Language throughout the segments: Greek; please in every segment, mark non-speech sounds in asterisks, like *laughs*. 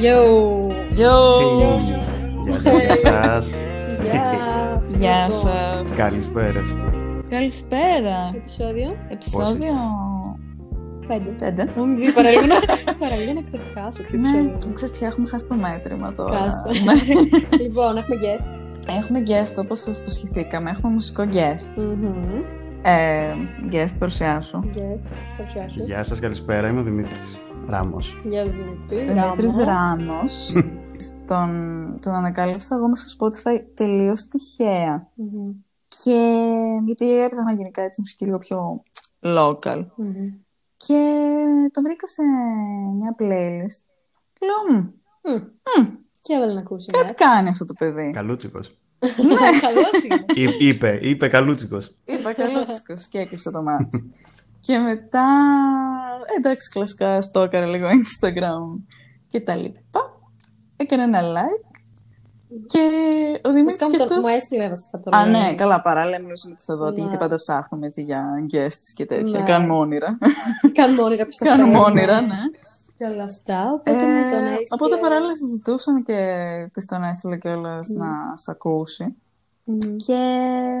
Yo! Yo! Γεια σας, γεια σας. Γεια! Γεια Λοιπόν, σας. Καλησπέρα. Καλησπέρα. Επεισόδιο Επεισόδιο 5. 5. Μου δεις παραλίγο να, *laughs* παραλίγο να ξεχάσω ποιο επεισόδιο. Ναι, ξέρεις πια έχουμε χάσει το μέτρημα τώρα. Σκάσε. Ναι. *laughs* Λοιπόν, έχουμε guest. Έχουμε guest όπως σας υποσχεθήκαμε. Έχουμε μουσικό guest. Μμμ. Ε, guest παρουσιάσου. Guest. Παρουσιάσου. Γεια σας, καλησπέρα. Είμαι ο Δημήτρης Ράμος. Γεια σου Δημήτρη. Δημήτρης Ράμο. Ράμος. *laughs* τον, τον ανακάλυψα εγώ μέσα στο Spotify τελείως τυχαία. Μμμ. Και γιατί έψαχνα γενικά έτσι μουσική λίγο πιο local. Μμμ. Και το βρήκα σε μια playlist. Και λέω, «Μμ, Μμ. Και έβαλε να ακούσει. κάτι κάνει αυτό το παιδί. Καλούτσικος. *laughs* Ναι, καλώς είναι. Εί- είπε, είπε καλούτσικος. Είπα καλούτσικος και έκλεισε το μάτι. *laughs* και μετά, εντάξει, κλασικά στο έκανα λίγο Instagram και τα λοιπά. Έκανα ένα like και ο Δημήτρης Βασικά μου και το- αυτός... μου έστειλε βασικά το Α, link. ναι, καλά, παράλληλα μιλούσαμε ότι θα δω, Ναι. γιατί πάντα ψάχνουμε έτσι για guests και τέτοια. Ναι. Κάνουμε όνειρα. Κάνουμε όνειρα ποιος θα Κάνουμε φέρει. όνειρα, ναι. Και όλα αυτά. Οπότε μου τον Ε, έστειλε. οπότε παράλληλα συζητούσαμε και της τον έστειλε κιόλας να σ' ακούσει. Μμ. Και,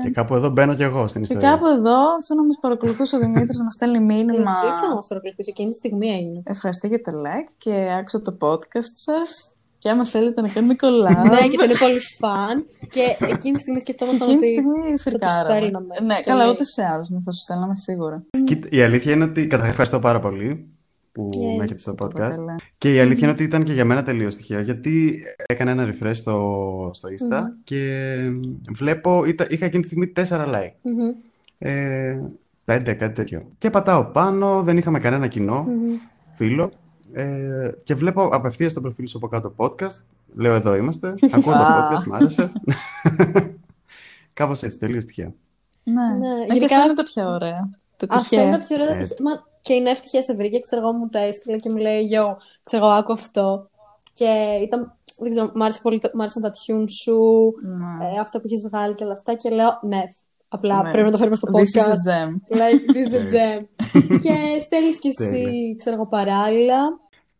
Και κάπου εδώ μπαίνω κι εγώ στην και ιστορία. κάπου εδώ, σαν να μας παρακολουθούσε ο Δημήτρης να μας στέλνει μήνυμα. Ζήτησα να μας παρακολουθήσει. Εκείνη τη στιγμή έγινε. Ευχαριστώ για τα like και άκουσα το podcast σας. Και άμα θέλετε να κάνουμε collab. *laughs* Ναι, και θα είναι πολύ φαν. Και εκείνη τη στιγμή σκεφτόμασταν Εκείνη τη ότι. στιγμή φυρκάρα. στέλναμε. Ναι, Και καλά, λέει. ούτε σε άλλους δεν θα σου στέλναμε σίγουρα. Κοίτα, η αλήθεια είναι ότι. Καταρχάς, ευχαριστώ πάρα πολύ που Yay. με έχετε στο podcast. Καλά. Και η αλήθεια είναι ότι ήταν και για μένα τελείως τυχαίο, γιατί έκανα ένα refresh στο, στο Insta και βλέπω, ήταν, είχα εκείνη τη στιγμή 4 like. Μμμ, Ε, πέντε, κάτι τέτοιο. Και πατάω πάνω, δεν είχαμε κανένα κοινό μμμ. φίλο. Ε, και βλέπω απευθείας το προφίλ σου από κάτω podcast. Λέω εδώ είμαστε. *laughs* Ακούω το Α. podcast, μου άρεσε. *laughs* Κάπως έτσι, τελείως τυχαία. Ναι, Ναι, Ε, γενικά- και αυτό είναι το πιο ωραίο. Το Αυτό τυχαίο. είναι τα πιο ωραία. Έτσι. Μα, και είναι ευτυχία σε βρήκε. Ξέρω εγώ μου τα έστειλε και μου λέει: Yo, ξέρω εγώ, άκου αυτό. Και ήταν. Δεν ξέρω, μ' άρεσε πολύ, το- μ' άρεσαν τα tune σου, Ναι. ε, αυτά που έχεις βγάλει και όλα αυτά. Και λέω: Ναι, απλά Ναι. πρέπει να το φέρουμε στο This is podcast. a gem. Like, this is a gem. *laughs* και στέλνεις κι εσύ, Τέλεια. ξέρω εγώ, παράλληλα.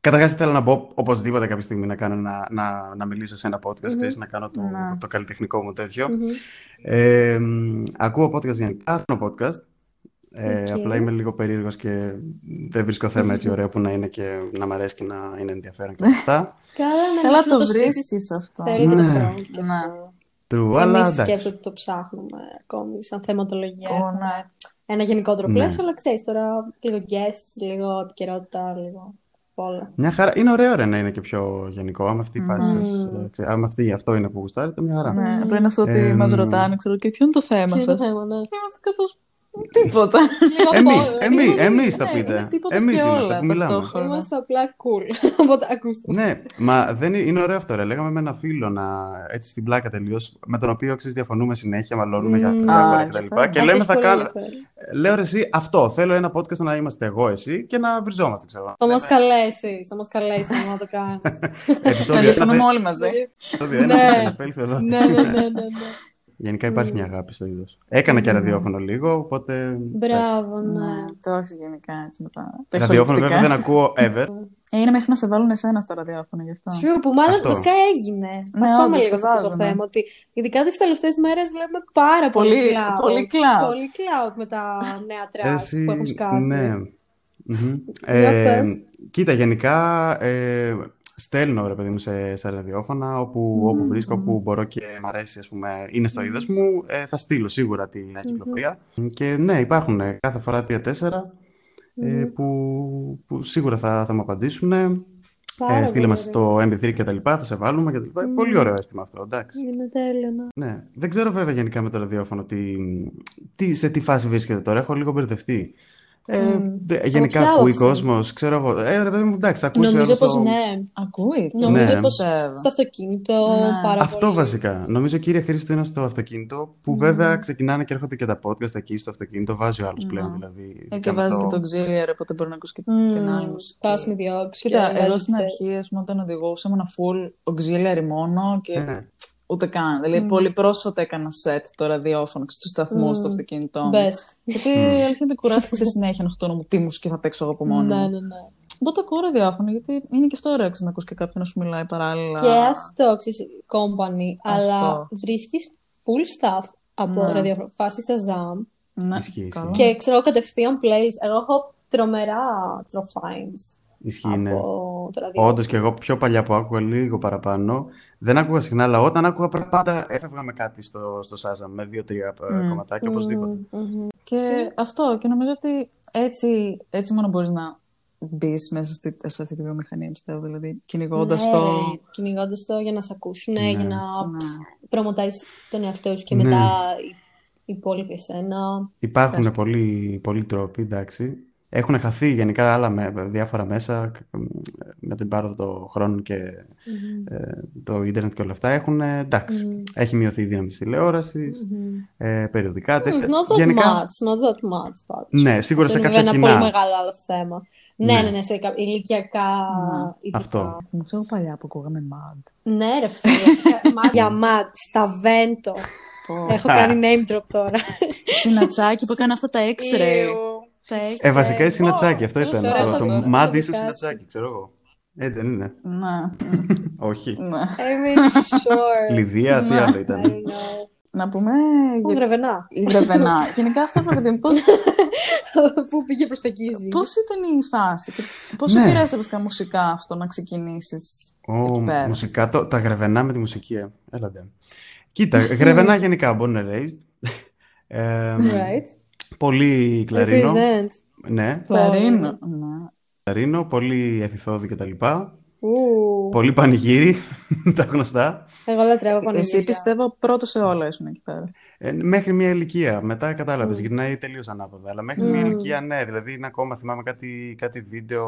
Καταρχάς, ήθελα να μπω οπωσδήποτε κάποια στιγμή να, κάνω, να, να, να μιλήσω σε ένα podcast, ξέρεις, να κάνω το, Ναι. το καλλιτεχνικό μου τέτοιο. Μμμ. Ε, μ, ακούω podcast γενικά, κάνω podcast. Ε, Οκ. Απλά είμαι λίγο περίεργος και δεν βρίσκω θέμα έτσι ωραίο που να είναι και να μ' αρέσει και να είναι ενδιαφέρον και όλα αυτά. *laughs* Καλά, ναι, Καλά μέχρι να το στήσεις, βρίσκεις αυτό. Θέλει και Ναι. το χρόνο. και Ναι. αυτό. True, αλλά Εμείς εντάξει. σκέφτομαι ότι το ψάχνουμε ακόμη σαν θεματολογία. Ω, Έχουμε ναι. ένα γενικότερο Ναι. πλαίσιο, αλλά ξέρεις τώρα λίγο guests, λίγο επικαιρότητα, λίγο όλα. Μια χαρά. Είναι ωραίο ρε, να είναι και πιο γενικό. Άμα αυτή η φάση σας, ε, ξέ- άμα αυτή, αυτό είναι που γουστάρετε, μια χαρά. Ναι, απλά είναι αυτό ότι Εμ, μας ρωτάνε, ξέρω, και ποιο είναι το θέμα Ποιο είναι το σας; θέμα, ναι. Και Είμαστε κάπως τίποτα. Λίγο Εμείς, από- εμείς, λίγο- εμείς θα Ναι, πείτε. είναι τίποτα Εμείς και είμαστε όλα που μιλάμε. ταυτόχρονα. Είμαστε απλά cool. *laughs* Οπότε ακούστε. Ναι, μα δεν είναι, είναι ωραίο αυτό, ρε. Λέγαμε με ένα φίλο να, έτσι στην πλάκα τελείως, με τον οποίο ξέρεις, διαφωνούμε συνέχεια, μαλώνουμε για Μμμ. διάφορα Α, κτλ. γι' αυτό. Και Αυτό λέμε έχεις θα πολύ κάνω. ενδιαφέρον. Λέω ρε, εσύ αυτό. Θέλω ένα podcast να είμαστε εγώ, εσύ και να βριζόμαστε, ξέρω. Θα μας καλέσεις, θα μας καλέσεις να το κάνεις. Επεισόδιο Να ένα, διαφωνούμε δε- όλοι μαζί. επεισόδιο ένα, Ναι. δεν επέλθει εδώ. ναι, ναι, ναι, ναι, ναι. Γενικά υπάρχει μια αγάπη στο είδος. Έκανα και ραδιόφωνο λίγο, οπότε. Μπράβο, ναι. Το έχεις γενικά έτσι με τα τα Ραδιόφωνο βέβαια ηχοληπτικά. δεν ακούω *laughs* ever. Ε, Είναι μέχρι να σε βάλουν εσένα στο ραδιόφωνο γι' αυτό. True, που μάλλον Αυτό. βασικά έγινε. Ναι, Ας πάμε όντως, λίγο σε αυτό το φαντάζομαι. θέμα. Ότι ειδικά τις τελευταίες μέρες βλέπουμε πάρα πολύ, Πολύ- cloud. πολύ cloud. Πολύ cloud με τα νέα *laughs* tracks Εσύ- που έχουν σκάσει. Ναι. Μμμ. Για Ε, πες. κοίτα, γενικά ε, στέλνω ρε παιδί μου σε, σε ραδιόφωνα όπου, όπου βρίσκω, όπου μπορώ και μ' αρέσει, ας πούμε, είναι στο είδος μου, ε, θα στείλω σίγουρα τη νέα κυκλοφορία. Και ναι, υπάρχουν ε, κάθε φορά τρία-τέσσερα ε, που, που σίγουρα θα, θα μου απαντήσουν. Πάρα Ε, πολύ στείλε μας ωραίο. το MP3 και τα λοιπά, θα σε βάλουμε και τα λοιπά. Πολύ ωραίο αίσθημα αυτό, εντάξει. Είναι τέλειο, ναι. Ναι. Δεν ξέρω βέβαια γενικά με το ραδιόφωνο τι, τι, σε τι φάση βρίσκεται τώρα. Έχω λίγο μπερδευτεί. Ε, δε- γενικά ποια ακούει όψη; κόσμος, ξέρω εγώ. Ε, ρε παιδί μου, εντάξει, ακούσει Νομίζω όλος πως ο- ναι. Ακούει. Νομίζω Ναι. πως Πιστεύω. στο αυτοκίνητο Ναι. πάρα Αυτό πολύ. βασικά. Νομίζω κύρια χρήση του είναι στο αυτοκίνητο, που βέβαια ξεκινάνε και έρχονται και τα podcast εκεί στο αυτοκίνητο. Βάζει ο άλλος πλέον δηλαδή. Ε, και με βάζει το- και το auxiliary, οπότε μπορεί να ακούσει και Μμμ, την άλλη μουσική. Πας με διώξεις Κοίτα, και εγώ βάζεις στην θέση. αρχή, ας πούμε, όταν οδηγούσα, ήμουν full auxiliary μόνο και Ναι. Ούτε καν. Δηλαδή, πολύ πρόσφατα έκανα σετ το ραδιόφωνο στου σταθμούς Mm. στο αυτοκίνητό μου. Best. Γιατί η αλήθεια είναι ότι κουράστηκα σε συνέχεια να χτώνω μου τι μουσική θα παίξω εγώ από μόνο Ναι, μου. ναι, ναι. Οπότε ακούω ραδιόφωνο, γιατί είναι και αυτό ωραίο ξέρεις, να ακούς και κάποιον να σου μιλάει παράλληλα. Και αυτό, ξέρεις, company, αλλά Αυτό. βρίσκεις full stuff από Ναι. ραδιόφωνο. Φάση Shazam. Ναι, Ισχύει, καλά. Και ξέρω κατευθείαν playlist. Εγώ έχω τρομερά ξέρω, finds Ισχύει, ναι. από το ραδιόφωνο. Όντως και εγώ πιο παλιά που άκουγα λίγο παραπάνω, δεν άκουγα συχνά, αλλά όταν άκουγα πάντα έφευγα με κάτι στο, στο Σάζα, με δύο-τρία ε, κομματάκια, οπωσδήποτε. Μμμ. Και αυτό, και νομίζω ότι έτσι, έτσι μόνο μπορείς να μπεις μέσα στη, σε αυτή τη βιομηχανία, πιστεύω. Δηλαδή, κυνηγώντας Ναι, το. κυνηγώντας το για να σε ακούσουν, Ναι. για να Ναι. προμοτάρεις τον εαυτό σου και Ναι. μετά οι υπόλοιποι εσένα. Υπάρχουν πολλοί, πολλοί τρόποι, εντάξει. Έχουν χαθεί γενικά άλλα με, διάφορα μέσα κ- με την πάροδο των χρόνων και ε, το ίντερνετ και όλα αυτά. Έχουν, ε, εντάξει, έχει μειωθεί η δύναμη της τηλεόρασης, ε, περιοδικά. τε- Mm, Not that γενικά, much, not that much, πάντως. Ναι, σίγουρα Αυτό σε είναι κάποια βέβαια ένα πολύ κοινά. μεγάλο άλλο θέμα. Ναι, Ναι. ναι, ναι, σε κα- ηλικιακά ειδικά. Αυτό. Μου ξέρω παλιά που ακούγαμε mad. Ναι, ρε φίλε. *laughs* Μα- Για ματ, στα βέντο. Έχω κάνει name drop τώρα. Συνατσάκι που έκανε αυτά τα x-ray. Ew. Τα x-ray. Ε, βασικά η συνατσάκι, αυτό Τέλος, ήταν. τώρα Το, έχω- το έχω Mad δικάσει. ήσουν συνατσάκι, ξέρω εγώ. Έτσι δεν είναι. Ναι, Όχι. ναι. I'm not sure. Λιδία, τι άλλο I ήταν. don't know. Να πούμε Ω, για Γρεβενά. η Γρεβενά. Γενικά αυτό το παιδί, πώς, *laughs* Πού πήγε προς τα εκεί η ζύγη. πώς ήταν η φάση; Και πώς Ναι. επηρέασε βασικά μουσικά αυτό να ξεκινήσεις Ω, εκεί πέρα; μουσικά, το, τα γρεβενά με τη μουσική, ε. Έλατε. Κοίτα, γρεβενά γενικά, born and raised. Ε, Right. Πολύ κλαρίνο. Represent. Ναι, Κλαρίνο. Ναι. κλαρίνο, πολύ εφηθόδη κτλ. Ου. Πολύ πανηγύρι, *laughs* τα γνωστά. Εγώ λατρεύω πανηγύρια. Εσύ πιστεύω πρώτο σε όλα ήσουν εκεί πέρα. Ε, μέχρι μια ηλικία. Μετά κατάλαβες, γυρνάει τελείως ανάποδα. Αλλά μέχρι μια ηλικία, ναι. Δηλαδή, είναι ακόμα θυμάμαι κάτι, κάτι βίντεο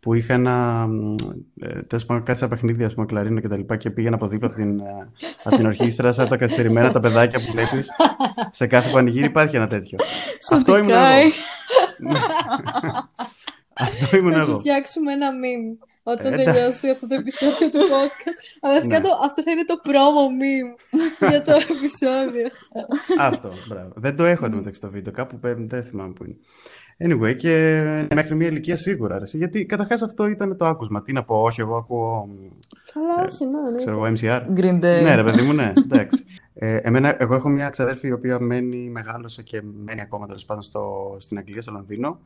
που είχα ένα. Ε, τέλος πάντων, κάτι σαν παιχνίδι, ας πούμε, κλαρίνο και τα λοιπά, και πήγαινα από δίπλα από την, ε, από την ορχήστρα, σαν τα καθυστερημένα τα παιδάκια που βλέπεις. σε κάθε πανηγύρι υπάρχει ένα τέτοιο. Αυτό ήμουν εγώ. Σωτικάει. *laughs* Αυτό ήμουν Θα σου εγώ. φτιάξουμε ένα meme όταν Ε, εντάξει. τελειώσει αυτό το επεισόδιο του *laughs* podcast. Αλλά Ναι. βασικά το- αυτό θα είναι το promo meme για το *laughs* επεισόδιο. Αυτό, μπράβο. Δεν το έχω εντωμεταξύ το βίντεο, κάπου παίρνει, δεν θυμάμαι που είναι. Anyway, και μέχρι μια ηλικία σίγουρα, αρέσει. Γιατί καταρχάς αυτό ήταν το άκουσμα. Τι να πω, όχι, εγώ ακούω. μ, Καλά, όχι, ναι, ναι. ξέρω εγώ, MCR. Green Day. Ναι, ρε παιδί μου, ναι. *laughs* Εντάξει. Ε, εμένα, εγώ έχω μια ξαδέρφη η οποία μένει, μεγάλωσε και μένει ακόμα τέλος πάντων στο, στην Αγγλία, στο Λονδίνο.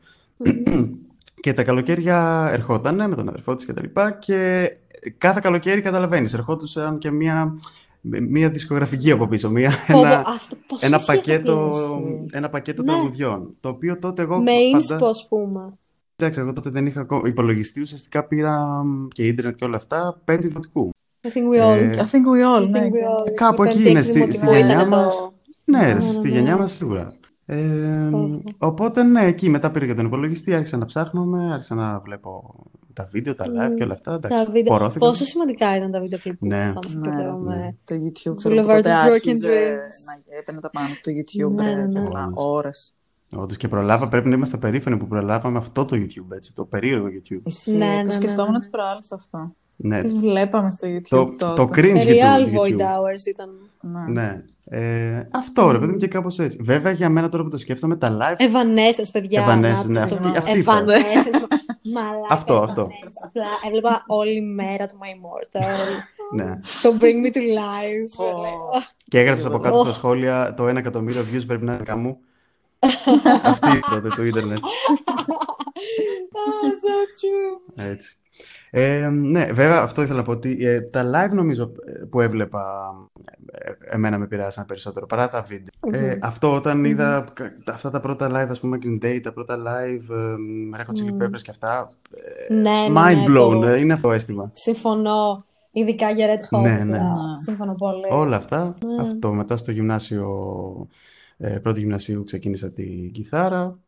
Και τα καλοκαίρια ερχόταν με τον αδερφό της κτλ. Και, τα λοιπά και κάθε καλοκαίρι καταλαβαίνεις, ερχόντουσαν και μια, μια δισκογραφική από πίσω. Μια, Πω, πω, ένα, αυτό πώς ένα εσύ πακέτο, αποκλείσει. ένα πακέτο Ναι. τραγουδιών. Το οποίο τότε εγώ. Με πάντα- inspo, ας πούμε. Εντάξει, εγώ τότε δεν είχα ακόμα υπολογιστή. Ουσιαστικά πήρα μ, και ίντερνετ και όλα αυτά πέμπτη δημοτικού. I think we all. Ε, I think we all, I ναι. think we και- all. Κάπου Η εκεί πέμπτη είναι, έκτη στη- δημοτικού στη γενιά ήταν το- μας. Ναι, ρε, στη ναι, γενιά ναι. μας σίγουρα. Ε, οπότε ναι, εκεί μετά πήρα και τον υπολογιστή, άρχισα να ψάχνουμε, άρχισα να βλέπω τα βίντεο, τα live και όλα αυτά. Εντάξει, Τα βίντεο. πορώθηκα. Πόσο σημαντικά ήταν τα βίντεο κλιπ που Ναι. καθόμαστε και Ναι, βλέπαμε. ναι. Το YouTube, ξέρω Boulevard που τότε of Broken άρχιζε Dreams. να έπαιρνε τα πάνω του YouTube, Ναι, ρε, ναι, και ναι. απλά Όντως. ώρες. Όντως και προλάβα, πρέπει να είμαστε περήφανοι που προλάβαμε αυτό το YouTube, έτσι, το περίεργο YouTube. Εσύ, Ναι, ναι, το ναι, σκεφτόμουν ναι. τις προάλλες αυτό. Ναι, Τις βλέπαμε στο YouTube το, τότε. το cringe Real YouTube. void YouTube. hours ήταν. Ναι. Ναι. Ε, αυτό ρε παιδί μου και κάπως έτσι. Βέβαια για μένα τώρα που το σκέφτομαι, τα live Evanescence, παιδιά. Evanescence, να ναι, το αυτή- δω. αυτή είπα. Evanescence. *laughs* Μαλάκα. Αυτό, αυτό. Evanescence. Απλά έβλεπα όλη μέρα το My Immortal. ναι. το Bring Me to Life. Πω. Λέω, Και έγραψε από κάτω Oh. στα σχόλια το 1 εκατομμύριο views πρέπει να είναι καμού. Αυτή τότε το ίντερνετ. *laughs* Ah, so true. Έτσι. Ε, ναι, βέβαια αυτό ήθελα να πω ότι ε, τα live νομίζω ε, που έβλεπα ε, εμένα με πειράσαν περισσότερο παρά τα βίντεο. Ε, αυτό όταν είδα κα- τα- αυτά τα πρώτα live, ας πούμε, Green Day, τα πρώτα live, ε, Red Hot Chili Peppers και αυτά, Ναι, ναι, ναι, mind blown, το- ε, είναι αυτό το αίσθημα. Συμφωνώ. Ειδικά για Red Hot. Ναι, ναι. ναι. Συμφωνώ πολύ. Όλα αυτά, αυτό μετά στο γυμνάσιο, ε, πρώτο γυμνασίου ξεκίνησα την κιθάρα.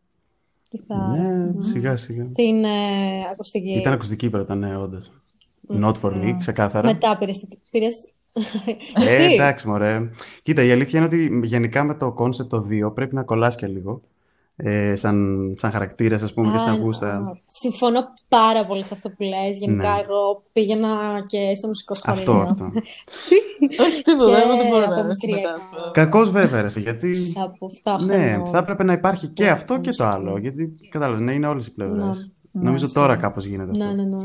Κιθάρα. Ναι, σιγά σιγά. Την ε, ακουστική. Ήταν ακουστική πρώτα, ναι, όντως. Not for me, ξεκάθαρα. Μετά πήρες... την- πήρες... Ε, Τι; εντάξει, μωρέ. Κοίτα, η αλήθεια είναι ότι γενικά με το concept το 2 πρέπει να κολλάς και λίγο. Ε, σαν, σαν χαρακτήρες, ας πούμε, και σαν γούστα. Συμφωνώ πάρα πολύ σε αυτό που λες. Γενικά, Ναι. εγώ πήγαινα και σε μουσικό σχολείο. Αυτό, αυτό. Όχι τίποτα, εγώ δεν μπορώ από να μικρή συμμετάσχω. έκανα. Κακός βέβαια, ρε, γιατί... Από αυτά Ναι, χρονών. θα έπρεπε να υπάρχει και αυτό και το άλλο. Γιατί κατάλαβες, ναι, είναι όλες οι πλευρές. Ναι, Νομίζω σίγουρα. τώρα κάπως γίνεται αυτό. Ναι, ναι, ναι.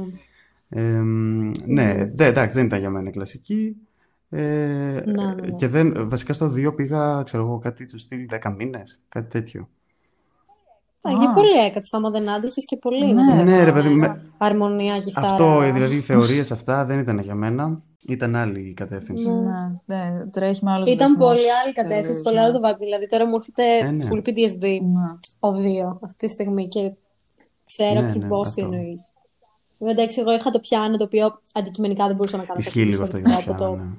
Ε, ναι, δε, εντάξει, δεν ήταν για μένα κλασική. Ε, Ναι, ναι, ναι. Και δεν, βασικά στο 2 πήγα, ξέρω εγώ, κάτι τους στυλ 10 μήνες, κάτι τέτοιο. Α, και πολύ έκατσα, άμα δεν άντεχες και πολύ. Ναι, να ναι, ρε, κάνεις παιδί, με- Αρμονία, κιθάρα. Αυτό, ε, δηλαδή οι θεωρίες αυτά δεν ήταν για μένα. Ήταν άλλη η κατεύθυνση. Ναι, ναι, τρέχει με άλλους Ήταν ρυθμούς. πολύ άλλη κατεύθυνση, πολύ άλλο το vibe. Δηλαδή τώρα μου έρχεται Ε, ναι. full PTSD Ναι. ο δύο αυτή τη στιγμή και ξέρω Ναι, ναι, ακριβώ τι αυτό. εννοείς. Βέβαια, εντάξει, εγώ είχα το πιάνο το οποίο αντικειμενικά δεν μπορούσα να κάνω Ισχύει κάτι λίγο αυτό για διαφορετικό το από πιάνο,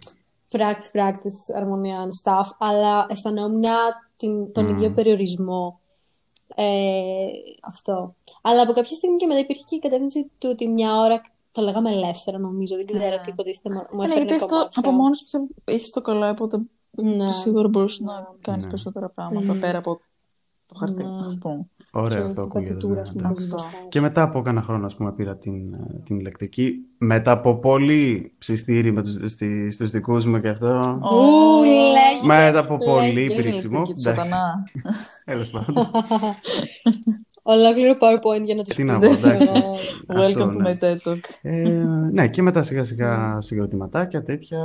το ναι. practice, practice, αρμονία and stuff, αλλά αισθανόμουν την, τον Μμμ. ίδιο περιορισμό. Ε, αυτό. Αλλά από κάποια στιγμή και μετά υπήρχε και η κατεύθυνση του ότι μια ώρα το λέγαμε ελεύθερα, νομίζω. Δεν ξέρω Ναι. τι υποτίθεται μου- μου Ναι, έφερνε γιατί αυτό κομμάτια. από μόνος σου πια έχει το καλό, οπότε Ναι. σίγουρα μπορούσε να κάνει Ναι. περισσότερα πράγματα πέρα από το χαρτί, Ναι. Ας πούμε. Ωραίο Ξέρω, αυτό την ακούγεται. παρτιτούρα, ναι, ας πούμε, εντάξει. που Αυτό. μπροστά σου. Και μετά από κάνα χρόνο, ας πούμε, πήρα την, ε, την ηλεκτρική. Μετά από πολύ ψιστήρι με τους, στη, στους δικούς μου και αυτό. Ου, λέγε. Μετά από πολύ Και είναι πυρίξιμο. ηλεκτρική του Εντάξει, σατανά. έλας πάντων. *laughs* Ολόκληρο PowerPoint για να του Τι να πω, εντάξει. *laughs* Welcome Αυτό, to ναι. my TED Talk. Ε, ναι, και μετά σιγά σιγά συγκροτηματάκια, τέτοια.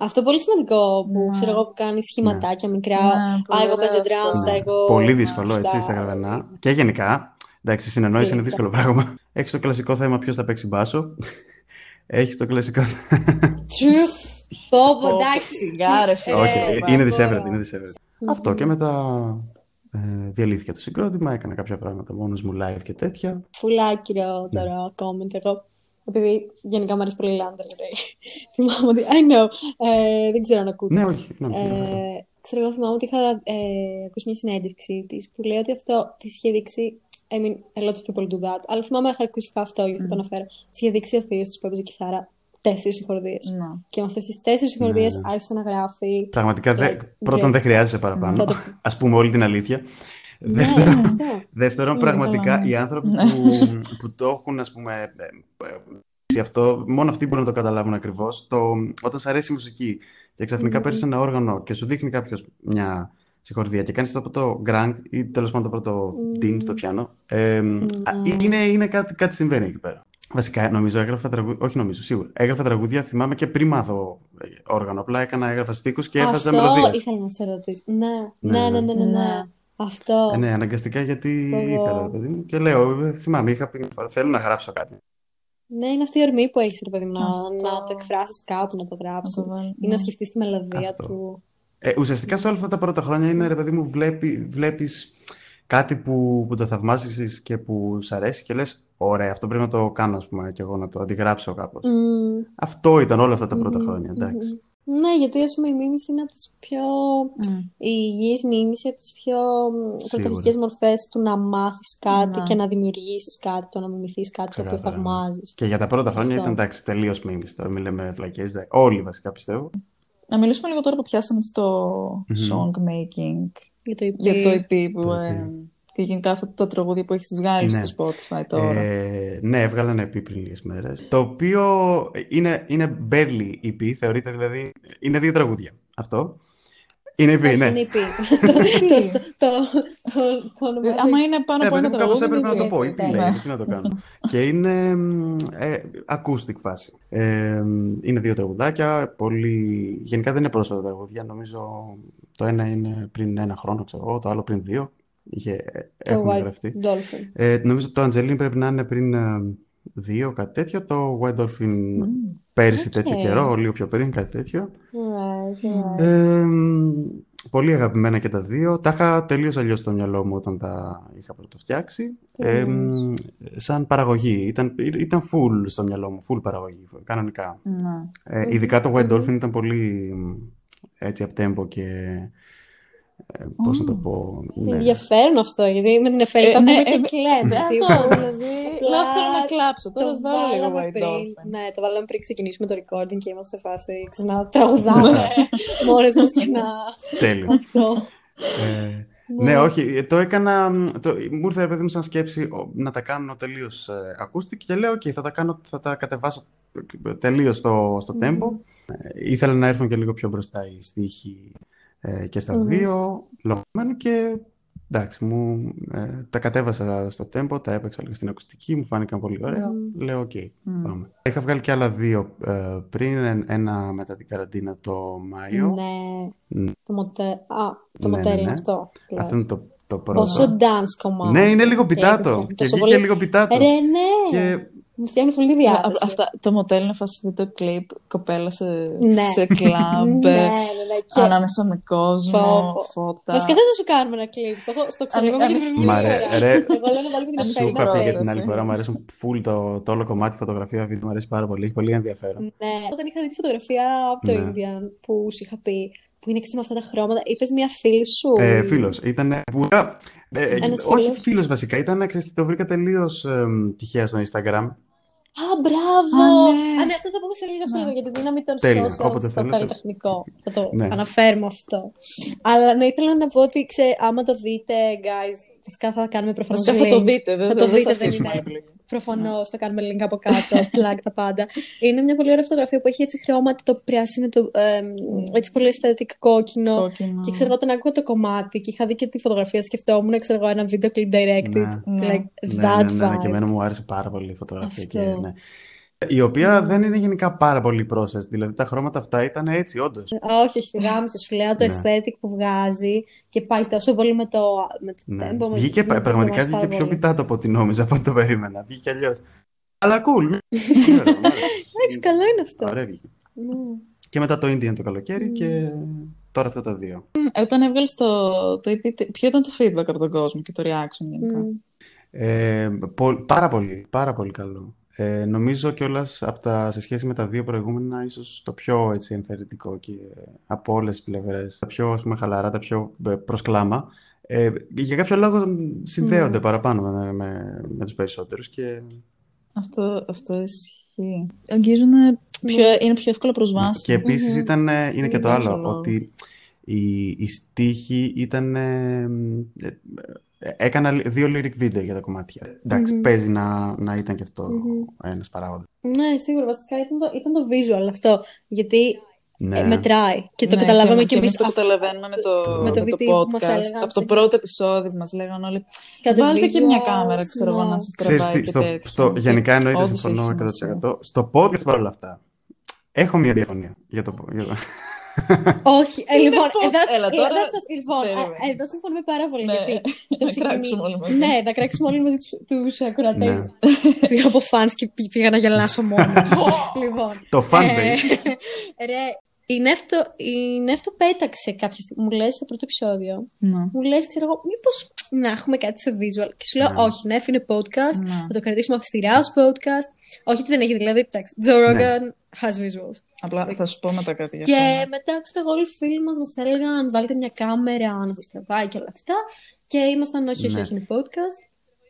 Αυτό πολύ σημαντικό που Ναι. ξέρω εγώ που κάνεις σχηματάκια μικρά. Ναι, Α, πολύ εγώ παίζω ωραίο drums, αυτό. εγώ. Πολύ δύσκολο, Αυτά. έτσι, στα γραβενά. Και γενικά, εντάξει, η συνεννόηση είναι Γενικά. δύσκολο πράγμα. Έχεις το κλασικό θέμα ποιος θα παίξει μπάσο. Έχεις το κλασικό. True. Πω, πω, εντάξει. Σιγά, ρε, φίλε. Όχι, Ε, είναι μπορώ. δισεύρετη, είναι δισεύρετη. Αυτό και μετά ε, διαλύθηκε το συγκρότημα, έκανα κάποια πράγματα μόνος μου live και τέτοια. Φουλάκυρο τώρα comment εγώ. Επειδή γενικά μου αρέσει πολύ η Λάντερ Ray. *laughs* Θυμάμαι ότι. I know. Ε, δεν ξέρω αν ακούτε. Ναι, όχι, ναι, ναι, ναι. Ε, ξέρω, εγώ θυμάμαι ότι είχα ε, ακούσει μια συνέντευξη της που λέει ότι αυτό της είχε δείξει. I mean, a lot of people do that. Αλλά θυμάμαι χαρακτηριστικά αυτό, γι' αυτό το αναφέρω. Της είχε δείξει ο θείος του που έπαιζε κιθάρα τέσσερις συγχορδίε. Ναι. Και με αυτές τις τέσσερις συγχορδίε Ναι, ναι. άρχισε να γράφει. Πραγματικά, δε- like, πρώτον great δεν stuff. χρειάζεσαι παραπάνω. Θα το- Ας πούμε όλη την αλήθεια. Ναι, Δεύτερον, ναι, αυτό. δεύτερον Ναι, πραγματικά καλά, ναι. οι άνθρωποι που, που το έχουν, ας πούμε, ε, ε, ε, αυτό, μόνο αυτοί μπορούν να το καταλάβουν ακριβώς. Το, όταν σου αρέσει η μουσική και ξαφνικά Μμμ. παίρνεις ένα όργανο και σου δείχνει κάποιος μια συγχορδία και κάνεις το πρώτο γκρανγκ ή τέλος πάντων το πρώτο ντιν στο πιάνο, ε, α, είναι, είναι κάτι, κάτι συμβαίνει εκεί πέρα. Βασικά, νομίζω έγραφα τραγούδια. Όχι, νομίζω, σίγουρα. Έγραφα τραγούδια, θυμάμαι και πριν μάθω ε, όργανο. Απλά έκανα, έγραφα στίχους και έβαζα Αυτό μελωδίες. ήθελα να σε ρωτήσω. Ναι, Ναι, ναι, ναι, ναι. ναι, ναι, ναι. Ναι. Αυτό. Ε, ναι, αναγκαστικά γιατί Εγώ. ήθελα, ρε παιδί μου. Και λέω, ε, θυμάμαι, είχα πει μια φορά, θέλω να γράψω κάτι. Ναι, είναι αυτή η ορμή που έχεις, ρε παιδί μου, να, Αυτό. να το εκφράσεις κάπου, να το γράψεις. Να το βάλει, Ή ναι. να σκεφτείς τη μελωδία Αυτό. του. Ε, ουσιαστικά σε όλα αυτά τα πρώτα χρόνια είναι, ρε παιδί μου, βλέπει, βλέπεις κάτι που, που το θαυμάζεις και που σ' αρέσει και λες, ωραία, αυτό πρέπει να το κάνω, ας πούμε, και εγώ να το αντιγράψω κάπως. Μμμ. Αυτό ήταν όλα αυτά τα πρώτα Μμμ, χρόνια, εντάξει. μμμ. Ναι, γιατί ας πούμε η μίμηση είναι από τις πιο... Μμ. Η υγιής μίμηση από τις πιο πρωταρχικές μορφές του να μάθεις κάτι Ναι. και να δημιουργήσεις κάτι, το να μιμηθείς κάτι το οποίο Ξεκάθαρα, ναι. θαυμάζεις. Και για τα πρώτα χρόνια Αυτό. ήταν, εντάξει, τελείως μίμηση. Τώρα μην λέμε βλακές, δε- όλοι βασικά πιστεύω. Να μιλήσουμε λίγο τώρα που πιάσαμε στο Μμμ. song making Για το EP. για το EP που, Το ε, EP. και γενικά αυτά τα τραγούδια που έχεις βγάλει Ναι. στο Spotify τώρα. Ε, ναι, έβγαλα ένα EP πριν λίγες μέρες. Το οποίο είναι, είναι barely EP, θεωρείται δηλαδή. Είναι δύο τραγούδια. Αυτό. Είναι EP, Όχι, ναι. είναι EP. *laughs* το, το, το, το, το ονομάζει. Άμα είναι πάνω Ναι, από παιδί ένα μου, κάπως τραγούδι, έπρεπε να είναι το πω. EP. EP Ναι. λέει, τι να το κάνω. Και είναι μ, ε, acoustic φάση. Ε, είναι δύο τραγουδάκια, πολύ... Γενικά δεν είναι πρόσφατα τραγούδια, νομίζω το ένα είναι πριν ένα χρόνο, ξέρω εγώ, το άλλο πριν δύο. Είχε, ε, Το έχουν White γραφτεί. Dolphin. Ε, νομίζω το Angeline πρέπει να είναι πριν ε, δύο, κάτι τέτοιο. Το White Dolphin πέρυσι Οκ. τέτοιο καιρό, λίγο πιο πριν, κάτι τέτοιο. Right, right. Ε, μ, πολύ αγαπημένα και τα δύο. Τα είχα τελείως αλλιώς στο μυαλό μου όταν τα είχα πρωτοφτιάξει. Ε, μ, σαν παραγωγή. Ήταν, ήταν full στο μυαλό μου, full παραγωγή, κανονικά. Ναι. Ε, ειδικά το White Dolphin ήταν πολύ μ, έτσι uptempo και ε, πώς να το πω, ναι. Ενδιαφέρον αυτό, γιατί με την Εφέλη Ε, το ναι, ακούμε ε, και κλαίμε. Αυτό, τύπου. δηλαδή, Απλά λέω θέλω να κλάψω, τώρα Το ας βάλω λίγο βάλαμε White πριν, Dolphin. ναι, το βάλαμε πριν ξεκινήσουμε το recording και είμαστε σε φάση ξανά τραγουδάμε μόνες μας και να Τέλειος. αυτό. Ε, Ναι, όχι, ε, το έκανα. Το, μου ήρθε παιδί μου σαν σκέψη ο, να τα κάνω τελείως ε, ακούστικη και λέω: OK, θα τα, κάνω, θα τα κατεβάσω τελείως στο, στο tempo. Ε, ήθελα να έρθουν και λίγο πιο μπροστά οι στίχοι ε, και στα δύο, λογωμένο και εντάξει, μου, ε, τα κατέβασα στο tempo, τα έπαιξα λίγο στην ακουστική, μου φάνηκαν πολύ ωραία. Λέω: OK, πάμε. Είχα βγάλει και άλλα δύο ε, πριν, εν- ένα μετά την καραντίνα το Μάιο. Ναι. Το, μοτε... Α, το Ναι, μοντέλο ναι, ναι. αυτό. λέω. Αυτό είναι το, το πρώτο. Πόσο dance κομμάτι. Ναι, είναι λίγο πιτάτο. Έπαιξε. Και Τόσο βγήκε πολύ- λίγο πιτάτο. Ρε, ναι. Και Μου φτιάχνει πολύ Ναι, διάθεση. Αυτά, το μοντέλο είναι φάση βίντεο κλιπ, κοπέλα σε, Ναι. σε κλαμπ, *laughs* ναι, ναι, ναι. Και... ανάμεσα με κόσμο, Πω, πω. φώτα. Βασικά δεν θα σου κάνουμε ένα κλιπ. Στο, έχω- στο ξέρω Αν- και αν- την προηγούμενη Μα ρε, φορά. ρε. Εγώ λέω να βάλουμε την Σου Σου Εφραή να είχα πει και παίξει. την άλλη φορά, μου αρέσουν full το, το όλο κομμάτι φωτογραφίας βίντεο, μου αρέσει πάρα πολύ. Έχει πολύ ενδιαφέρον. Ναι. Όταν είχα δει τη φωτογραφία από το Ναι. Indian που σου είχα πει, που είναι ξέρεις, με αυτά τα χρώματα, είπες μια φίλη σου. Ε, φίλος, ήταν πουλά. Ε, ε, Ένας όχι φίλος. φίλος βασικά, ήταν, ξέρεις, το βρήκα τελείως ε, τυχαία στο Instagram. Α, μπράβο! Α, ναι. Α, ναι, αυτός θα πούμε σε λίγο, σε Ναι. λίγο, για τη δύναμη των Τέλεια. social Όποτε στο θέλετε. καλλιτεχνικό. Θα το Ναι. αναφέρουμε αυτό. Αλλά ναι, ήθελα να πω ότι, ξέρε, άμα το δείτε, guys, φυσικά θα κάνουμε προφανώς Βασικά θα το link. δείτε, δεν Θα δεν το θα δείτε, σας δεν αφήσουμε είναι. Επιλογή. Προφανώ θα κάνουμε link από κάτω, *laughs* plug τα πάντα. Είναι μια πολύ ωραία φωτογραφία που έχει έτσι χρώματα το πράσινο, το ε, έτσι πολύ aesthetic κόκκινο. Κόκκινο. Και ξέρω εγώ τον άκουγα το κομμάτι και είχα δει και τη φωτογραφία. Σκεφτόμουν, ξέρω εγώ, ένα βίντεο clip directed. Ναι. Like Ναι, that ναι, ναι, ναι, και vibe. εμένα μου άρεσε πάρα πολύ η φωτογραφία. Και, Αυτό. ναι. Η οποία δεν είναι γενικά πάρα πολύ processed. Δηλαδή τα χρώματα αυτά ήταν έτσι, όντως. Όχι, όχι, γάμισε. Σου λέω το Ναι. aesthetic που βγάζει και πάει τόσο πολύ με το, με το Ναι. tempo. με- Βγήκε, με το πραγματικά μας βγήκε πάρα πιο πολύ. πιτάτο από ό,τι νόμιζα, από ό,τι το περίμενα. Βγήκε αλλιώς. Αλλά cool. *laughs* Ωραία, ωραία. Εντάξει, καλό είναι αυτό. Ωραία βγήκε. Ναι. Και μετά το Indian το καλοκαίρι και τώρα αυτά τα δύο. Ε, Όταν έβγαλες το, το EP, ποιο ήταν το feedback από τον κόσμο και το reaction γενικά; Μμ. Ε, πο- πάρα πολύ, πάρα πολύ καλό. Ε, νομίζω κιόλας σε σχέση με τα δύο προηγούμενα, ίσως το πιο έτσι, ενθαρρυντικό και από όλες τις πλευρές, τα πιο ας πούμε, χαλαρά, τα πιο ε, προς κλάμα. Ε, για κάποιο λόγο συνδέονται παραπάνω με, με, με τους περισσότερους και, Αυτό, αυτό ισχύει. Αγγίζουν πιο, είναι πιο εύκολα προσβάσιμο. και επίσης ήταν, ε, είναι και το Για άλλο, κάποιο λόγο. ότι η, η στίχη ήταν... ε, ε, ε, έκανα δύο lyric video για τα κομμάτια. Εντάξει, παίζει να, να ήταν και αυτό ένας παράγοντας. Ναι, σίγουρα. Βασικά ήταν το, ήταν το visual αυτό. Γιατί Ναι. ε, μετράει. Και το Ναι, καταλάβαμε και, κι και εμείς. εμείς το καταλαβαίνουμε με το, με το με το VT που μας podcast. έλεγαν από το στο- πρώτο επεισόδιο που μας λέγανε όλοι Κάντε Βάλτε και μια visuals, κάμερα, ξέρω εγώ, ναι. να σας Ξέρεις τραβάει τι, και στο, τέτοια. στο, Και γενικά εννοείται όντως έχει συμφωνώ σημασία. 100%. Στο podcast παρόλα αυτά, έχω μια διαφωνία για το, για το... *laughs* Όχι, ε, λοιπόν, πω- εδώ, Έλα, ε, τώρα- that's just- λοιπόν, Περίμενε. ε, εδώ συμφωνούμε πάρα πολύ. Ναι, γιατί *laughs* το να ξεκινή- κράξουμε όλοι μαζί. Ναι, να κράξουμε όλοι μαζί τους, τους ακροατές. Ναι. *laughs* Πήγα από fans και πή- πήγα να γελάσω μόνο. λοιπόν, το fan ε, base. ρε, η Νεύτο, η Νεύτο πέταξε κάποια στιγμή. Μου λες στο πρώτο επεισόδιο, Ναι. μου λες, ξέρω εγώ, μήπως να έχουμε κάτι σε visual. Και σου λέω, Ναι. όχι, Νεφ είναι podcast, Ναι. θα το κρατήσουμε αυστηρά ως podcast. Όχι ότι δεν έχει, δηλαδή, εντάξει, Joe Rogan has visuals. Απλά θα σου πω μετά κάτι για Και αυτό. μετά, ξέρω εγώ, όλοι οι φίλοι μας μας έλεγαν βάλτε μια κάμερα να σας τραβάει και όλα αυτά. Και ήμασταν, όχι, όχι, Ναι. όχι, είναι podcast.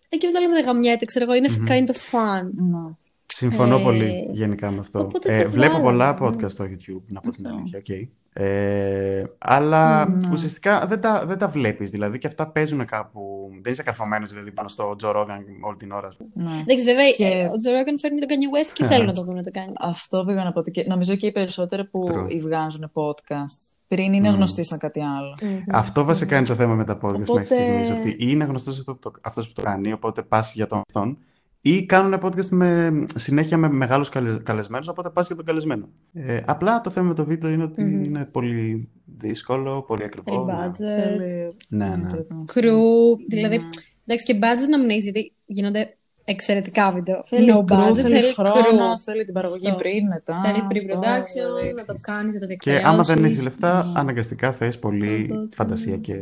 Εκεί μετά λέμε, δεν γαμιέται, ξέρω εγώ, είναι kind of fun. Ναι. Συμφωνώ Ε, πολύ γενικά με αυτό. οπότε Ε, το βλέπω βάλαμε, πολλά ναι. podcast στο YouTube, να πω την αλήθεια. οκ. Ε, αλλά Ναι. ουσιαστικά δεν τα, δεν τα βλέπεις. Δηλαδή και αυτά παίζουν κάπου. Δεν είσαι καρφωμένος δηλαδή, πάνω στο Joe Rogan όλη την ώρα. Ναι. Εντάξει, βέβαια, Και- ε, ο Joe Rogan φέρνει τον Kanye West και θέλουν να το δουν να το κάνει. Αυτό πήγα να πω. ότι και- Νομίζω και οι περισσότεροι που True. βγάζουν podcasts πριν είναι γνωστοί σαν κάτι άλλο. Αυτό βασικά είναι το θέμα με τα podcast Οπότε- μέχρι στιγμής. Ότι ή είναι γνωστός αυτό, το- αυτός που το κάνει, οπότε πας για τον αυτόν, ή κάνουν podcast με, συνέχεια με μεγάλους καλε, καλεσμένους, οπότε πας για τον καλεσμένο. Ε, απλά το θέμα με το βίντεο είναι ότι είναι πολύ δύσκολο, πολύ Θέλει ακριβό. ναι. budget, Θέλει- Ναι, ναι. crew, δηλαδή, εντάξει και budget να μην έχεις, γιατί γίνονται εξαιρετικά βίντεο. Θέλει No budget, θέλει θέλει χρόνο, crew. θέλει την παραγωγή Αυτό. πριν, μετά. Θέλει αυτό, pre-production, δηλαδή. να το κάνεις, να το Και άμα δεν διεκπαιρεώσεις. έχεις λεφτά, αναγκαστικά θες πολύ Οπότε- φαντασία και,